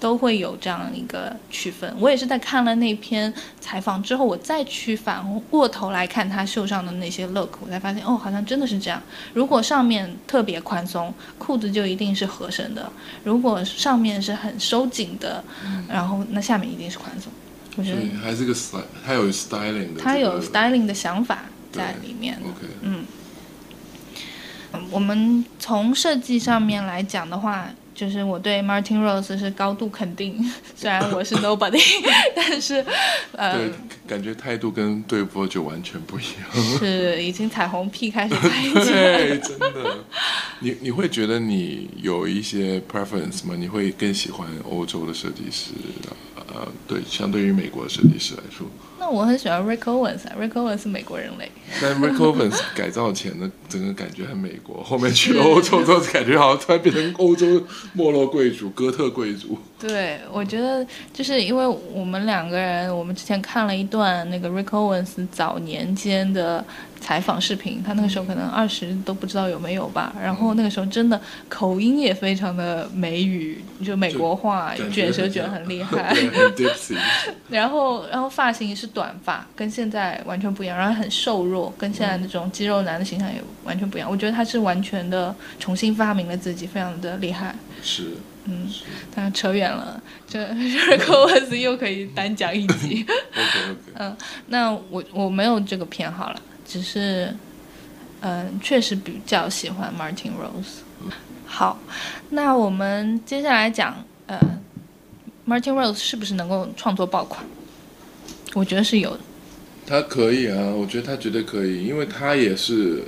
都会有这样一个区分。我也是在看了那篇采访之后，我再去反过头来看他秀上的那些 look，我才发现哦，好像真的是这样。如果上面特别宽松，裤子就一定是合身的；如果上面是很收紧的，然后那下面一定是宽松。我觉得还是个 style，他有 styling 的，他有 styling 的想法在里面。OK，嗯，我们从设计上面来讲的话。就是我对 Martin Rose 是高度肯定，虽然我是 Nobody，但是，呃，对，感觉态度跟对波就完全不一样。是，已经彩虹屁开始拍起对，真的。你你会觉得你有一些 preference 吗？你会更喜欢欧洲的设计师？呃，对，相对于美国的设计师来说。那我很喜欢 Rick Owens，Rick Owens 是美国人类。但 Rick Owens 改造前的整个感觉很美国，后面去了欧洲之后，感觉好像突然变成欧洲没落贵族、哥特贵族。对，我觉得就是因为我们两个人，我们之前看了一段那个 Rick Owens 早年间的。采访视频，他那个时候可能二十都不知道有没有吧。然后那个时候真的口音也非常的美语，就美国话，卷舌卷很厉害。然后，然后发型也是短发，跟现在完全不一样。然后很瘦弱，跟现在那种肌肉男的形象也完全不一样。我觉得他是完全的重新发明了自己，非常的厉害。是，嗯，但扯远了，这这科沃斯又可以单讲一集。OK OK。嗯，那我我没有这个偏好了。只是，嗯，确实比较喜欢 Martin Rose。好，那我们接下来讲，呃，Martin Rose 是不是能够创作爆款？我觉得是有的。他可以啊，我觉得他绝对可以，因为他也是。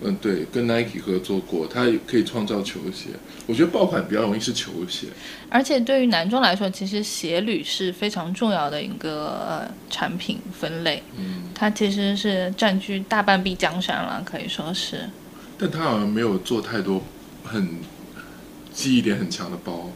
嗯，对，跟 Nike 合作过，他可以创造球鞋。我觉得爆款比较容易是球鞋，而且对于男装来说，其实鞋履是非常重要的一个呃产品分类。嗯，它其实是占据大半壁江山了，可以说是。但他好像没有做太多很记忆点很强的包。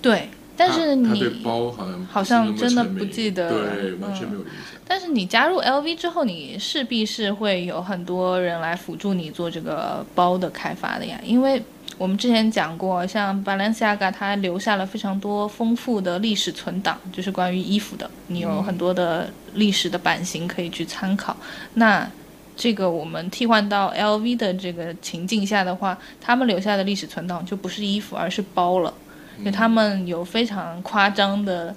对。但是你包好像好像真的不记得，对，完全没有印象。但是你加入 LV 之后，你势必是会有很多人来辅助你做这个包的开发的呀。因为我们之前讲过，像 Balenciaga 它留下了非常多丰富的历史存档，就是关于衣服的，你有很多的历史的版型可以去参考。那这个我们替换到 LV 的这个情境下的话，他们留下的历史存档就不是衣服，而是包了。就他们有非常夸张的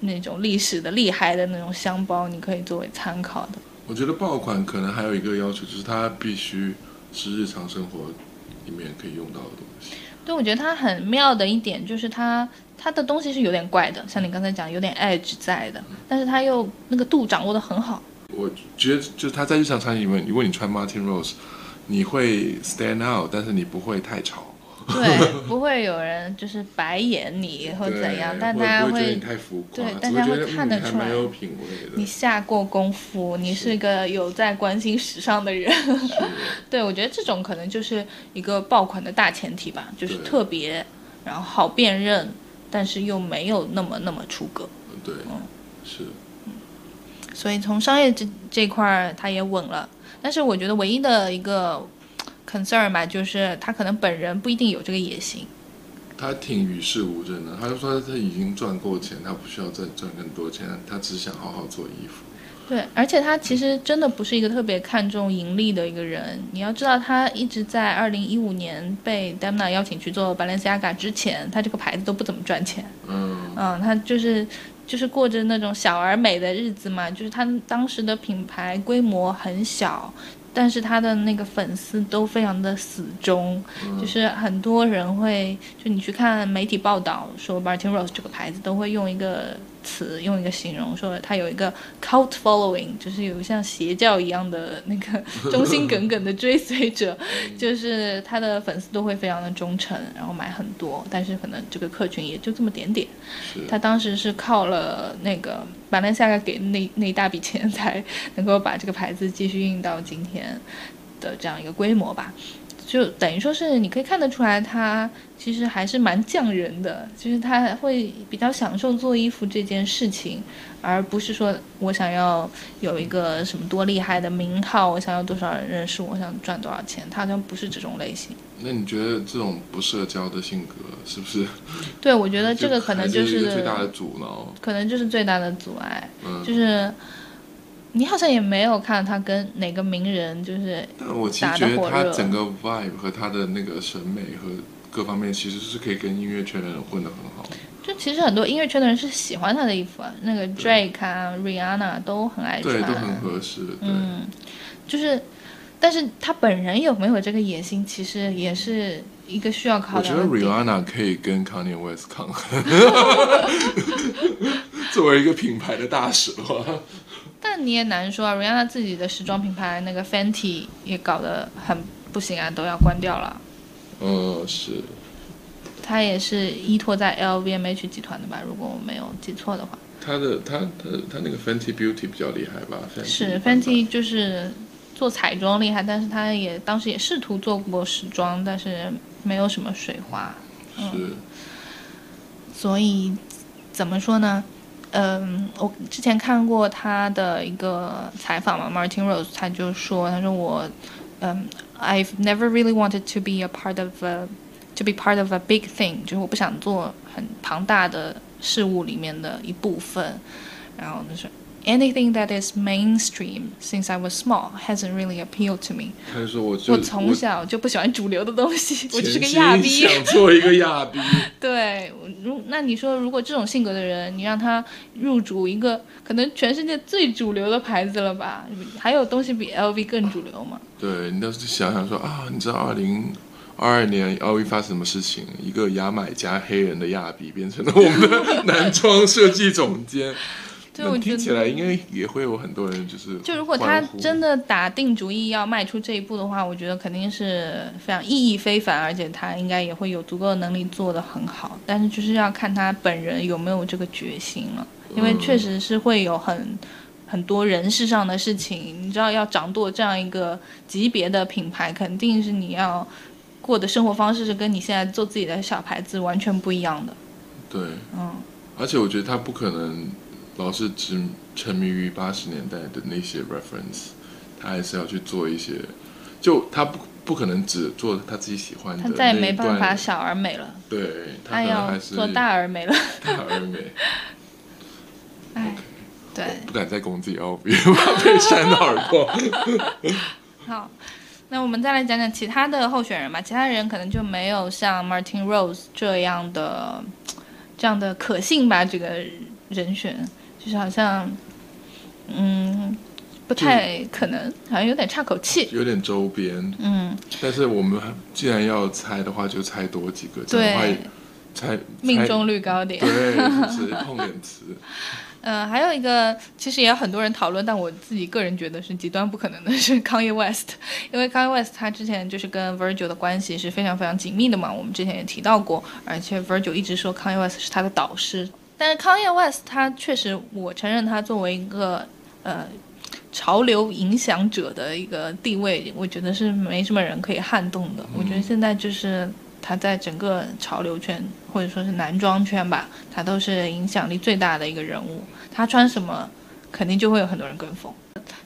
那种历史的厉害的那种箱包，你可以作为参考的。我觉得爆款可能还有一个要求，就是它必须是日常生活里面可以用到的东西。对，我觉得它很妙的一点就是它它的东西是有点怪的，像你刚才讲有点 edge 在的，但是它又那个度掌握的很好。我觉得就是它在日常场景里面，如果你穿 Martin Rose，你会 stand out，但是你不会太潮。对，不会有人就是白眼你或怎样，但大家会对，大家会看得出来你下过功夫，你是个有在关心时尚的人。对，我觉得这种可能就是一个爆款的大前提吧，就是特别，然后好辨认，但是又没有那么那么出格。对，嗯，是。所以从商业这这块儿，它也稳了。但是我觉得唯一的一个。Concern 吧，就是他可能本人不一定有这个野心。他挺与世无争的，他就说他已经赚够钱，他不需要再赚更多钱，他只想好好做衣服。对，而且他其实真的不是一个特别看重盈利的一个人。你要知道，他一直在二零一五年被 Demna 邀请去做 Balenciaga 之前，他这个牌子都不怎么赚钱。嗯嗯，他就是就是过着那种小而美的日子嘛，就是他当时的品牌规模很小。但是他的那个粉丝都非常的死忠，就是很多人会，就你去看媒体报道说 Martin Rose 这个牌子都会用一个。词用一个形容说，他有一个 cult following，就是有像邪教一样的那个忠心耿耿的追随者，就是他的粉丝都会非常的忠诚，然后买很多，但是可能这个客群也就这么点点。他当时是靠了那个马兰夏 a 给那那一大笔钱，才能够把这个牌子继续运到今天的这样一个规模吧。就等于说是你可以看得出来，他其实还是蛮匠人的，就是他会比较享受做衣服这件事情，而不是说我想要有一个什么多厉害的名号，我想要多少人认识，我想赚多少钱，他好像不是这种类型。那你觉得这种不社交的性格是不是？对，我觉得这个可能就是最大的阻挠，可能就是最大的阻碍，就是。你好像也没有看他跟哪个名人就是我其实觉得他整个 vibe 和他的那个审美和各方面其实是可以跟音乐圈的人混得很好。就其实很多音乐圈的人是喜欢他的衣服啊，那个 Drake 啊，Rihanna 都很爱穿，对，都很合适。嗯，就是，但是他本人有没有这个野心，其实也是一个需要考量的。我觉得 Rihanna 可以跟 Kanye West 抗衡，作为一个品牌的大使的话。但你也难说啊，Rihanna 自己的时装品牌那个 Fenty 也搞得很不行啊，都要关掉了。嗯，是。他也是依托在 LVMH 集团的吧？如果我没有记错的话。他的他他他那个 Fenty Beauty 比较厉害吧？是 Fenty 就是做彩妆厉害，但是他也当时也试图做过时装，但是没有什么水花。是。所以怎么说呢？嗯，我之前看过他的一个采访嘛，Martin Rose 他就说，他说我，嗯，I've never really wanted to be a part of a to be part of a big thing，就是我不想做很庞大的事物里面的一部分，然后就是。Anything that is mainstream since I was small hasn't really appealed to me。他说我我从小就不喜欢主流的东西，我就是个亚逼。想做一个亚逼。对，如那你说，如果这种性格的人，你让他入主一个可能全世界最主流的牌子了吧？还有东西比 LV 更主流吗？对你倒是想想说啊，你知道二零二二年 LV 发生什么事情？一个牙买加黑人的亚逼变成了我们的 男装设计总监。就听起来应该也会有很多人就是，就如果他真的打定主意要迈出这一步的话，我觉得肯定是非常意义非凡，而且他应该也会有足够的能力做得很好。但是就是要看他本人有没有这个决心了，因为确实是会有很很多人事上的事情。你知道，要掌舵这样一个级别的品牌，肯定是你要过的生活方式是跟你现在做自己的小牌子完全不一样的。对，嗯，而且我觉得他不可能。老是只沉迷于八十年代的那些 reference，他还是要去做一些，就他不不可能只做他自己喜欢的。他再也没办法小而美了。对，他要做大而美了。大而美。哎，对。不敢再攻击 LV，怕被扇到耳光。好，那我们再来讲讲其他的候选人吧。其他人可能就没有像 Martin Rose 这样的这样的可信吧，这个人选。就是好像，嗯，不太可能，好像有点差口气，有点周边，嗯。但是我们既然要猜的话，就猜多几个，这样会猜命中率高点，对，是碰点词。嗯，还有一个，其实也有很多人讨论，但我自己个人觉得是极端不可能的，是康 a West，因为康 a West 他之前就是跟 Virgil 的关系是非常非常紧密的嘛，我们之前也提到过，而且 Virgil 一直说康 a West 是他的导师。但是康 a West 他确实，我承认他作为一个呃潮流影响者的一个地位，我觉得是没什么人可以撼动的。我觉得现在就是他在整个潮流圈或者说是男装圈吧，他都是影响力最大的一个人物。他穿什么，肯定就会有很多人跟风。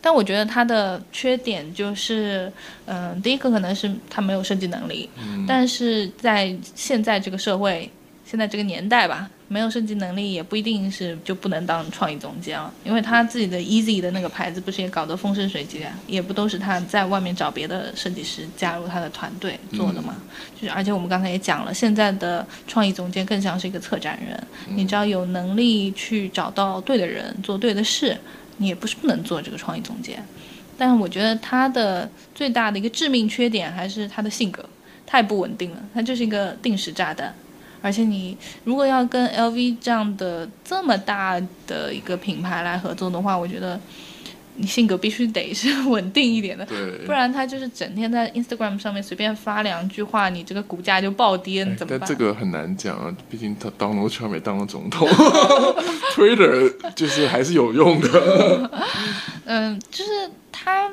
但我觉得他的缺点就是，嗯，第一个可能是他没有设计能力，但是在现在这个社会。现在这个年代吧，没有设计能力也不一定是就不能当创意总监了，因为他自己的 Easy 的那个牌子不是也搞得风生水起啊，也不都是他在外面找别的设计师加入他的团队做的嘛。就是而且我们刚才也讲了，现在的创意总监更像是一个策展人，你只要有能力去找到对的人做对的事，你也不是不能做这个创意总监。但是我觉得他的最大的一个致命缺点还是他的性格太不稳定了，他就是一个定时炸弹。而且你如果要跟 LV 这样的这么大的一个品牌来合作的话，我觉得你性格必须得是稳定一点的，不然他就是整天在 Instagram 上面随便发两句话，你这个股价就暴跌，怎么办？但这个很难讲啊，毕竟他 Donald Trump 也当了总统，Twitter 就是还是有用的。嗯，就是他，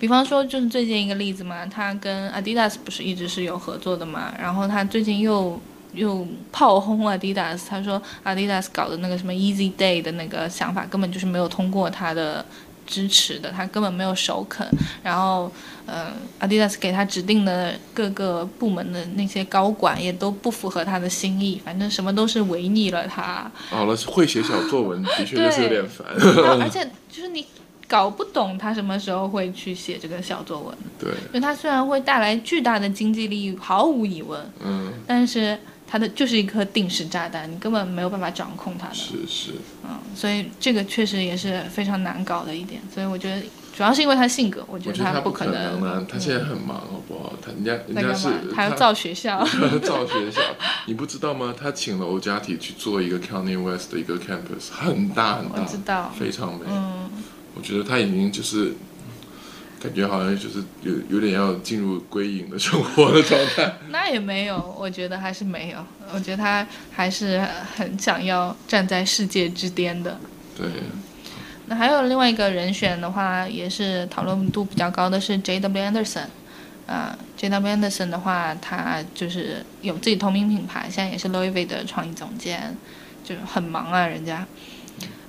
比方说就是最近一个例子嘛，他跟 Adidas 不是一直是有合作的嘛，然后他最近又。又炮轰 Adidas，他说 Adidas 搞的那个什么 Easy Day 的那个想法根本就是没有通过他的支持的，他根本没有首肯。然后，呃，Adidas 给他指定的各个部门的那些高管也都不符合他的心意，反正什么都是违逆了他。好了，会写小作文的确是有点烦。而且就是你搞不懂他什么时候会去写这个小作文。对。因为他虽然会带来巨大的经济利益，毫无疑问。嗯。但是。它的就是一颗定时炸弹，你根本没有办法掌控它的。是是。嗯，所以这个确实也是非常难搞的一点。所以我觉得主要是因为他性格，我觉得他不可能啊。他现在很忙，好不好？他人家人家是他要造学校。造学校，你不知道吗？他请了欧加体去做一个 Kanye West 的一个 campus，很大很大，我知道，非常美。嗯。我觉得他已经就是感觉好像就是有有点要进入归隐的生活的状态。那也没有，我觉得还是没有。我觉得他还是很想要站在世界之巅的。对，那还有另外一个人选的话，也是讨论度比较高的是 J.W. Anderson。啊，J.W. Anderson 的话，他就是有自己同名品牌，现在也是 Louis V 的创意总监，就是很忙啊，人家。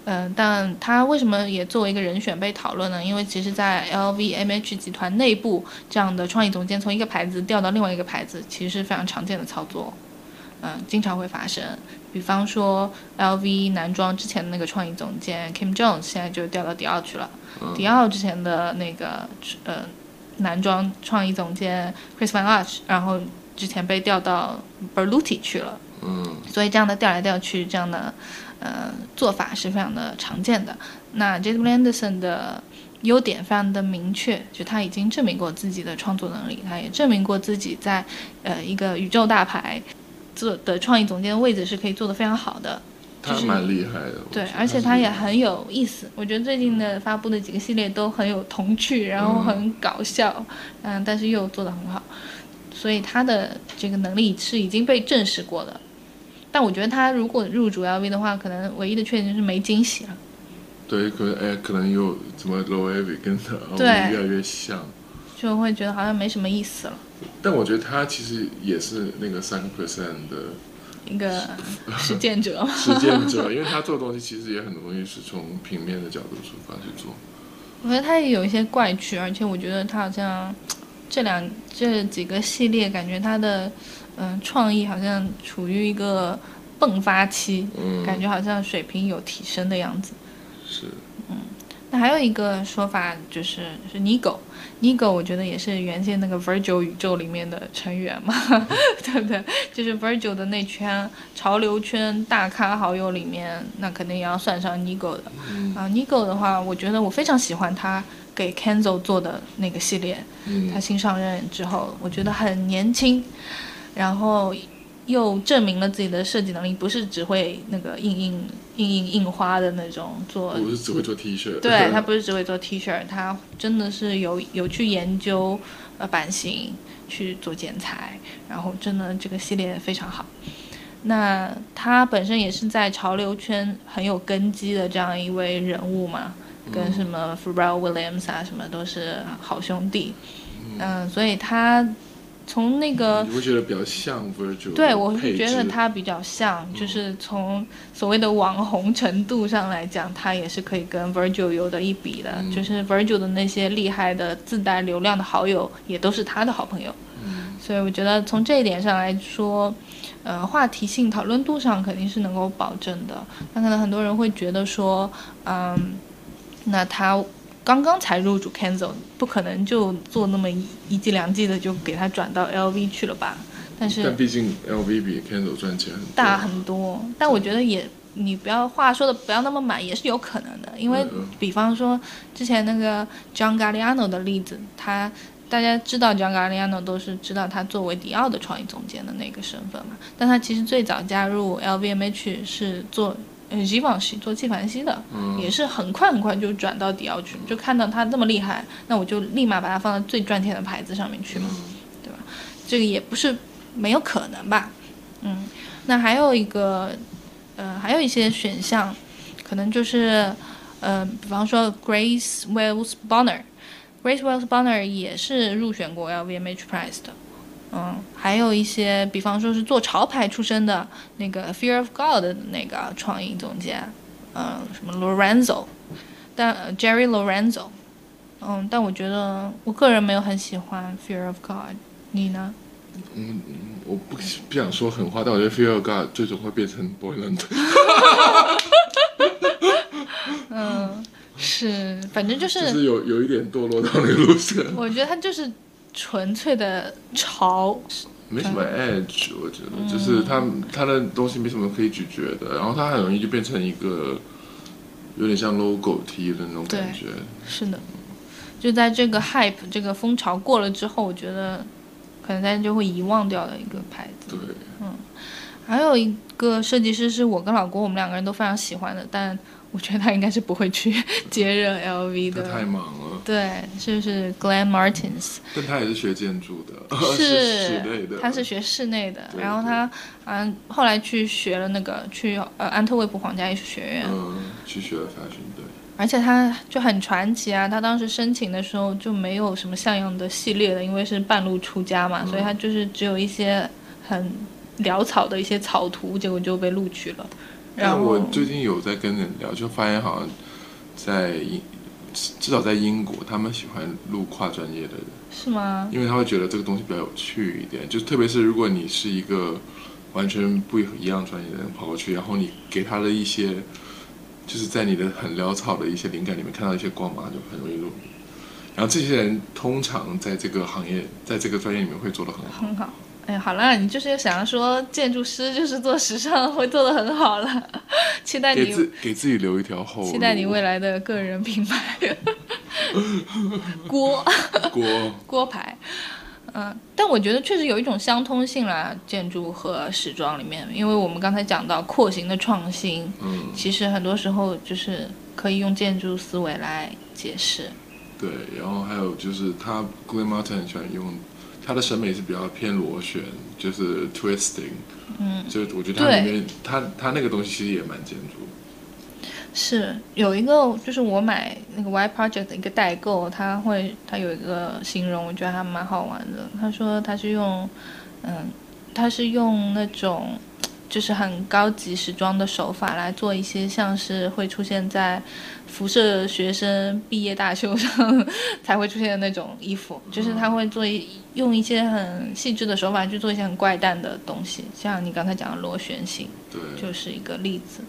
嗯，但他为什么也作为一个人选被讨论呢？因为其实，在 LVMH 集团内部，这样的创意总监从一个牌子调到另外一个牌子，其实是非常常见的操作。嗯，经常会发生。比方说，LV 男装之前的那个创意总监 Kim Jones 现在就调到迪奥去了。迪奥之前的那个呃男装创意总监 Chris Van Arch，然后之前被调到 Berluti 去了。嗯，所以这样的调来调去，这样的。呃，做法是非常的常见的。那 j a m e Anderson 的优点非常的明确，就他已经证明过自己的创作能力，他也证明过自己在呃一个宇宙大牌做的创意总监的位置是可以做得非常好的。他蛮厉害的。对，而且他也很有意思。我觉得最近的发布的几个系列都很有童趣，然后很搞笑，嗯，但是又做得很好，所以他的这个能力是已经被证实过的。但我觉得他如果入主 LV 的话，可能唯一的缺点就是没惊喜了。对，可能哎，可能又怎么 LV 跟 LV 越来越像，就会觉得好像没什么意思了。但我觉得他其实也是那个三个 percent 的一个 实践者，实践者，因为他做东西其实也很容易是从平面的角度出发去做。我觉得他也有一些怪趣，而且我觉得他好像这两这几个系列，感觉他的。嗯，创意好像处于一个迸发期，感觉好像水平有提升的样子。是。嗯，那还有一个说法就是是 Nigo，Nigo 我觉得也是原先那个 Virgil 宇宙里面的成员嘛，对不对？就是 Virgil 的那圈潮流圈大咖好友里面，那肯定也要算上 Nigo 的。啊，Nigo 的话，我觉得我非常喜欢他给 Kenzo 做的那个系列。嗯。他新上任之后，我觉得很年轻。然后又证明了自己的设计能力，不是只会那个印印印印印花的那种做，不是只会做 T 恤，对他不是只会做 T 恤，他真的是有有去研究呃版型，去做剪裁，然后真的这个系列非常好。那他本身也是在潮流圈很有根基的这样一位人物嘛，跟什么 Pharrell Williams 啊什么都是好兄弟，嗯，所以他。从那个，你会觉得比较像 Virgil？对，我是觉得他比较像，就是从所谓的网红程度上来讲，他也是可以跟 Virgil 有的一比的。就是 Virgil 的那些厉害的自带流量的好友，也都是他的好朋友。所以我觉得从这一点上来说，呃，话题性、讨论度上肯定是能够保证的。那可能很多人会觉得说，嗯，那他。刚刚才入主 Kenzo，不可能就做那么一一季两季的就给他转到 LV 去了吧？但是但毕竟 LV 比 Kenzo 赚钱大很多。但我觉得也，你不要话说的不要那么满，也是有可能的。因为比方说之前那个 John Galliano 的例子，他大家知道 John Galliano 都是知道他作为迪奥的创意总监的那个身份嘛。但他其实最早加入 LVMH 是做。嗯，吉纺系做纪梵希的，嗯也是很快很快就转到迪奥去，就看到他这么厉害，那我就立马把它放到最赚钱的牌子上面去嘛，对吧？这个也不是没有可能吧，嗯，那还有一个，呃，还有一些选项，可能就是，呃，比方说 Grace Wells Bonner，Grace Wells Bonner 也是入选过 LVMH Prize 的。嗯，还有一些，比方说是做潮牌出身的那个 Fear of God 的那个创意总监，嗯，什么 Lorenzo，但 Jerry Lorenzo，嗯，但我觉得我个人没有很喜欢 Fear of God，你呢？嗯，我不不想说狠话，但我觉得 Fear of God 最终会变成 Boyland。嗯，是，反正就是，就是有有一点堕落到那个路线。我觉得他就是。纯粹的潮，没什么 edge，我觉得就是它它的东西没什么可以咀嚼的，然后它很容易就变成一个有点像 logo T 的那种感觉。是的，就在这个 hype 这个风潮过了之后，我觉得可能大家就会遗忘掉的一个牌子。对，嗯，还有一个设计师是我跟老郭我们两个人都非常喜欢的，但我觉得他应该是不会去 接任 LV 的。太忙了。对，就是 Glenn Martins，但他也是学建筑的，是室内的，他是学室内的，对然后他嗯后来去学了那个去呃安特卫普皇家艺术学院，嗯，去学了 fashion，对，而且他就很传奇啊！他当时申请的时候就没有什么像样的系列的，因为是半路出家嘛，所以他就是只有一些很潦草的一些草图，结果就被录取了。但我最近有在跟人聊，就发现好像在英，至少在英国，他们喜欢录跨专业的人，是吗？因为他会觉得这个东西比较有趣一点。就特别是如果你是一个完全不一样专业的人跑过去，然后你给他的一些，就是在你的很潦草的一些灵感里面看到一些光芒，就很容易入迷。然后这些人通常在这个行业，在这个专业里面会做得很好。很好。哎，好了，你就是想要说建筑师就是做时尚会做的很好了，期待你给自给自己留一条后路。期待你未来的个人品牌锅 锅锅牌。嗯，但我觉得确实有一种相通性啦，建筑和时装里面，因为我们刚才讲到廓形的创新，嗯，其实很多时候就是可以用建筑思维来解释。对，然后还有就是他 Glenn Martin 很喜欢用他的审美是比较偏螺旋，就是 twisting，嗯，就我觉得他里面他他那个东西其实也蛮建筑。是有一个，就是我买那个 Y Project 的一个代购，他会他有一个形容，我觉得还蛮好玩的。他说他是用，嗯，他是用那种就是很高级时装的手法来做一些像是会出现在辐射学生毕业大秀上 才会出现的那种衣服，就是他会做一用一些很细致的手法去做一些很怪诞的东西，像你刚才讲的螺旋形对，就是一个例子。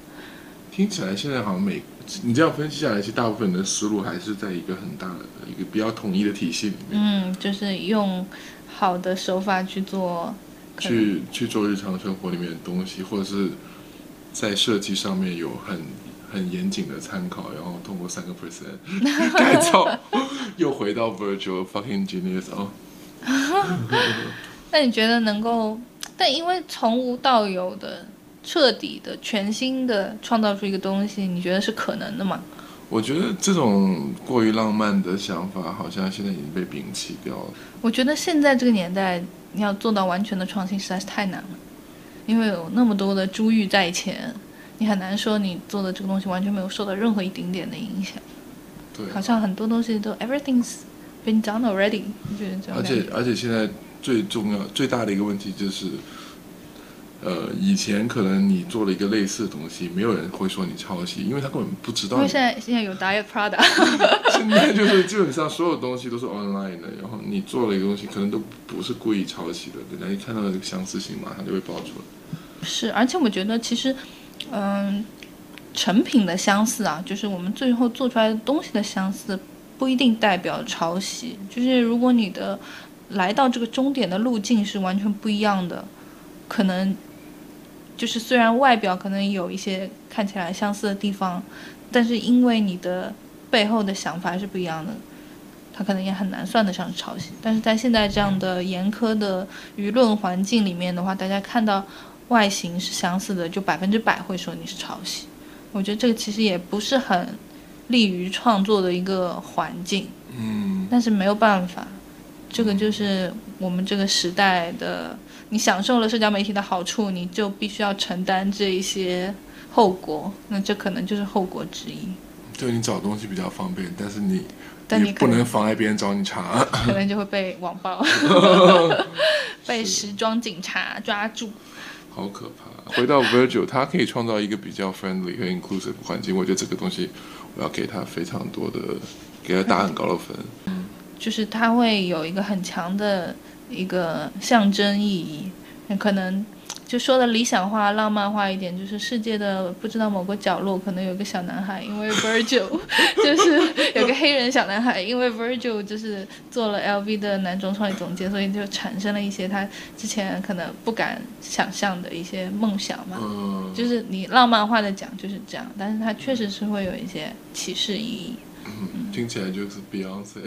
听起来现在好像每你这样分析下来，其实大部分人的思路还是在一个很大的一个比较统一的体系里面，嗯，就是用好的手法去做，去去做日常生活里面的东西，或者是在设计上面有很很严谨的参考，然后通过三个 percent 改造，又回到 Virtual fucking genius 哦。那你觉得能够？但因为从无到有的、彻底的、全新的创造出一个东西，你觉得是可能的吗？我觉得这种过于浪漫的想法，好像现在已经被摒弃掉了。我觉得现在这个年代，你要做到完全的创新实在是太难了，因为有那么多的珠玉在前，你很难说你做的这个东西完全没有受到任何一丁点的影响。对，好像很多东西都 everything's been done already，你觉得这样而且而且现在最重要最大的一个问题就是，呃，以前可能你做了一个类似的东西，没有人会说你抄袭，因为他根本不知道。因为现在现在有 Diet Prada，现在就是基本上所有东西都是 online 的，然后你做了一个东西，可能都不是故意抄袭的，人家一看到这个相似性，马上就会爆出来。是，而且我觉得其实，嗯，成品的相似啊，就是我们最后做出来的东西的相似，不一定代表抄袭。就是如果你的来到这个终点的路径是完全不一样的，可能就是虽然外表可能有一些看起来相似的地方，但是因为你的背后的想法是不一样的。它可能也很难算得上抄袭，但是在现在这样的严苛的舆论环境里面的话，大家看到外形是相似的，就百分之百会说你是抄袭。我觉得这个其实也不是很利于创作的一个环境，嗯，但是没有办法，这个就是我们这个时代的。你享受了社交媒体的好处，你就必须要承担这一些后果，那这可能就是后果之一。对你找东西比较方便，但是你但你不能妨碍别人找你查。可能就会被网暴 被时装警察抓住。好可怕！回到 Virgil，他可以创造一个比较 friendly 和 inclusive 的环境，我觉得这个东西我要给他非常多的，给他打很高的分。嗯就是他会有一个很强的一个象征意义，可能就说的理想化、浪漫化一点，就是世界的不知道某个角落可能有个小男孩，因为 Virgil 就是有个黑人小男孩，因为 Virgil 就是做了 LV 的男装创意总监，所以就产生了一些他之前可能不敢想象的一些梦想嘛。嗯，就是你浪漫化的讲就是这样，但是它确实是会有一些启示意义。嗯听起来就是 Beyonce。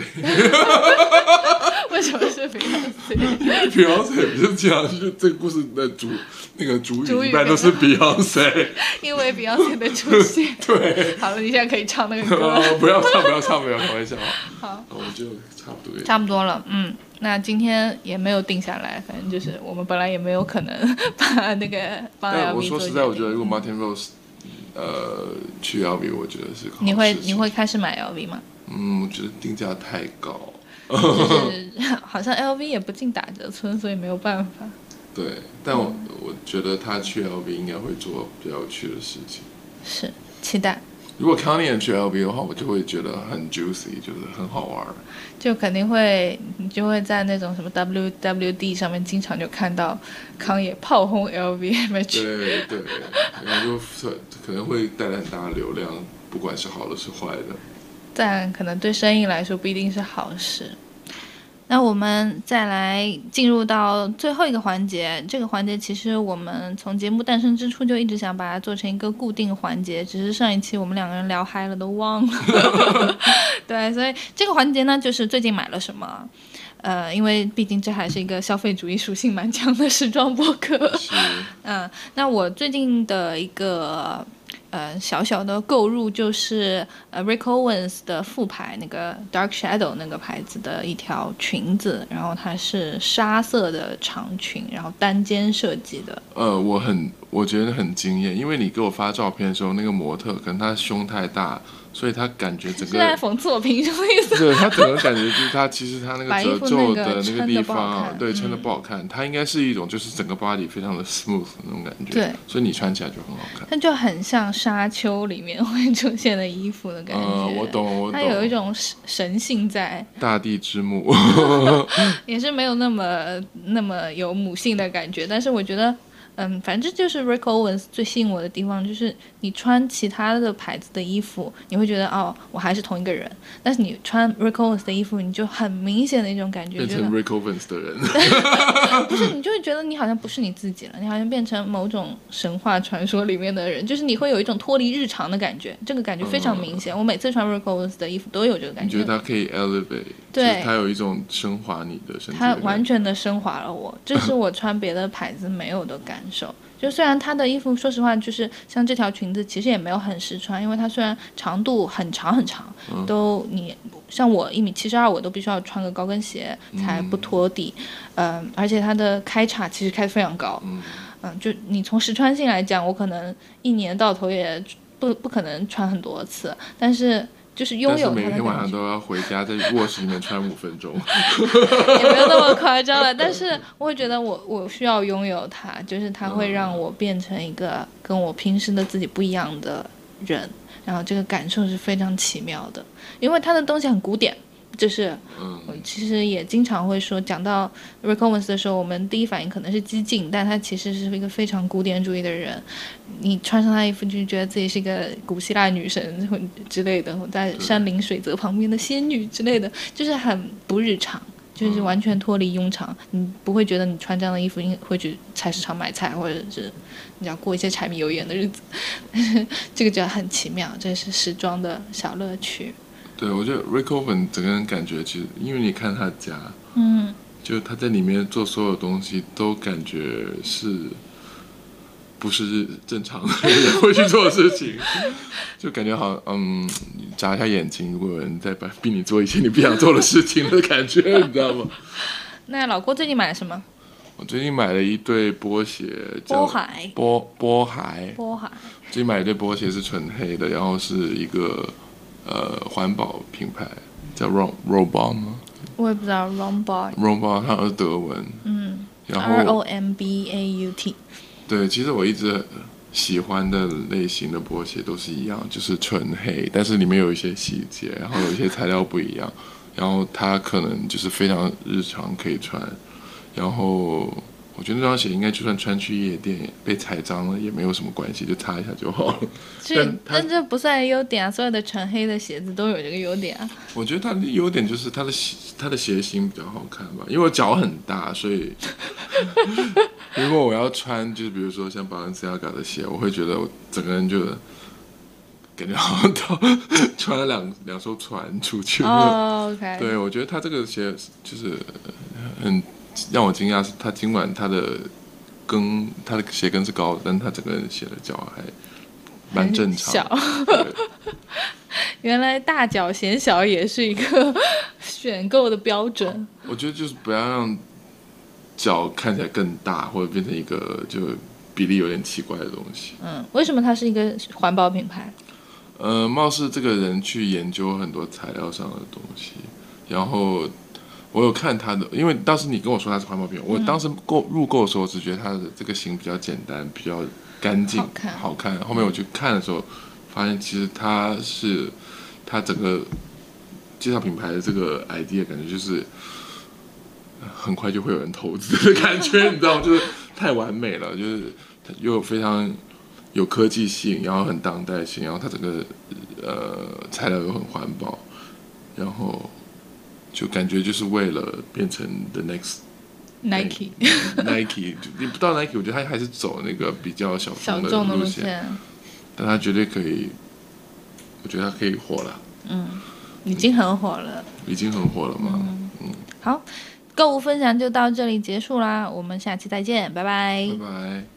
为什么是 Beyonce？因 为 Beyonce 不是这样，就是这个故事的主那个主主语语一般都是 Beyonce。因为 Beyonce 的出现。对，好了，你现在可以唱那个歌。呃，不要唱，不要唱，不要开玩笑。好，我们就差不多。差不多了，嗯，那今天也没有定下来，反正就是我们本来也没有可能把那个帮 LV 但我说实在，我觉得如果 Martin Rose 呃去 LV，我觉得是你会你会开始买 LV 吗？嗯，我觉得定价太高。就是好像 LV 也不进打折村，所以没有办法。对，但我我觉得他去 LV 应该会做比较有趣的事情。是期待，如果 Kanye 去 LV 的话，我就会觉得很 juicy，就是很好玩儿。就肯定会你就会在那种什么 WWD 上面经常就看到康也炮轰 LV image。对对，然后就可能会带来很大的流量，不管是好的是坏的。但可能对生意来说不一定是好事。那我们再来进入到最后一个环节，这个环节其实我们从节目诞生之初就一直想把它做成一个固定环节，只是上一期我们两个人聊嗨了都忘了。对，所以这个环节呢，就是最近买了什么。呃，因为毕竟这还是一个消费主义属性蛮强的时装博客。是，嗯，那我最近的一个呃小小的购入就是呃 Rick Owens 的副牌那个 Dark Shadow 那个牌子的一条裙子，然后它是沙色的长裙，然后单肩设计的。呃，我很我觉得很惊艳，因为你给我发照片的时候，那个模特可能她胸太大，所以他感觉整个是在个。讽刺我平胸的意思。对他整个感觉就是他其实他那个褶皱的那个地方，看对，撑的嗯不好看。它应该是一种就是整个 body 非常的 smooth 那种感觉，对，所以你穿起来就很好看。它就很像沙丘里面会出现的衣服的感觉。呃，我懂，我懂它有一，种神神性在，大地之母，也是没有那么那么有母性的感觉，但是我觉得，嗯，反正就是 Rick Owens 最吸引我的地方，就是你穿其他的牌子的衣服，你会觉得哦，我还是同一个人，但是你穿 Rick Owens 的衣服，你就很明显的一种感觉，变成 Rick Owens 的人。不是，你就会觉得你好像不是你自己了，你好像变成某种神话传说里面的人，就是你会有一种脱离日常的感觉，这个感觉非常明显。我每次穿 Rick Owens 的衣服都有这个感觉你觉觉，得它可以 elevate，对就是它有一种升华你的身体的它。完全的升华了我，这是我穿别的牌子没有的感受。就虽然它的衣服，说实话，就是像这条裙子，其实也没有很实穿，因为它虽然长度很长很长，都你像我一米七十二，我都必须要穿个高跟鞋才不拖地，嗯、而且它的开叉其实开得非常高，嗯。嗯，就你从实穿性来讲，我可能一年到头也不不可能穿很多次，但是就是拥有它的每天晚。上都要回家在卧室里面穿五分钟。也没有那么夸张了，但是我会觉得我我需要拥有它，就是它会让我变成一个跟我平时的自己不一样的人，然后这个感受是非常奇妙的，因为它的东西很古典。就是嗯，我其实也经常会说，讲到 Owens 的时候，我们第一反应可能是激进，但他其实是一个非常古典主义的人。你穿上他衣服，就觉得自己是一个古希腊女神或 之类的，在山林水泽旁边的仙女之类的，就是很不日常。就是完全脱离庸常，你不会觉得你穿这样的衣服应会去菜市场买菜，或者是你要过一些柴米油盐的日子，这个就很奇妙，这是时装的小乐趣。对，我觉得 Rick Owens 整个人感觉其实，因为你看他家，嗯，就他在里面做所有东西都感觉是不是正常的人 会去做的事情，就感觉好像嗯，你眨一下眼睛，如果有人在把逼你做一些你不想做的事情的感觉，你知道吗？那老郭最近买了什么？我最近买了一对波鞋，叫波海，波波海，波海，最近买了一对波鞋是纯黑的，然后是一个呃环保品牌，叫 Ro Robot 吗？我也不知道 Romboy，？Robot 它是德文，嗯然，R 后 O M B A U T，对，其实我一直喜欢的类型的波鞋都是一样，就是纯黑，但是里面有一些细节，然后有一些材料不一样，然后它可能就是非常日常可以穿，然后我觉得那双鞋应该就算穿去夜店被踩脏了也没有什么关系，就擦一下就好了。所以但但这不算优点啊，所有的纯黑的鞋子都有这个优点啊。我觉得它的优点就是它的鞋它的鞋型比较好看吧，因为我脚很大，所以 如果我要穿就是比如说像 Balenciaga 的鞋，我会觉得我整个人就感觉好像到 穿了两两艘船出去。哦，OK，对，我觉得他这个鞋就是很让我惊讶，是他尽管他的跟他的鞋跟是高的，但他整个人鞋的脚还蛮正常。小，原来大脚显小也是一个选购的标准。我觉得就是不要让脚看起来更大，或者变成一个就比例有点奇怪的东西。嗯，为什么它是一个环保品牌？呃，貌似这个人去研究很多材料上的东西，然后我有看他的，因为当时你跟我说他是环保品，我当时购入购的时候只觉得他的这个型比较简单，比较干净，好看好看。后面我去看的时候，发现其实他是他整个介绍品牌的这个 idea，感觉就是很快就会有人投资的感觉，你知道吗？就是太完美了，就是它又非常有科技性，然后很当代性，然后它整个呃材料又很环保，然后就感觉就是为了变成 the next Nike Nike，就你不到 Nike，我觉得他还是走那个比较小小众路路线，但他绝对可以，我觉得他可以火了，嗯已经很火了。已经很火了嘛，好，购物分享就到这里结束啦，我们下期再见，拜拜。拜拜。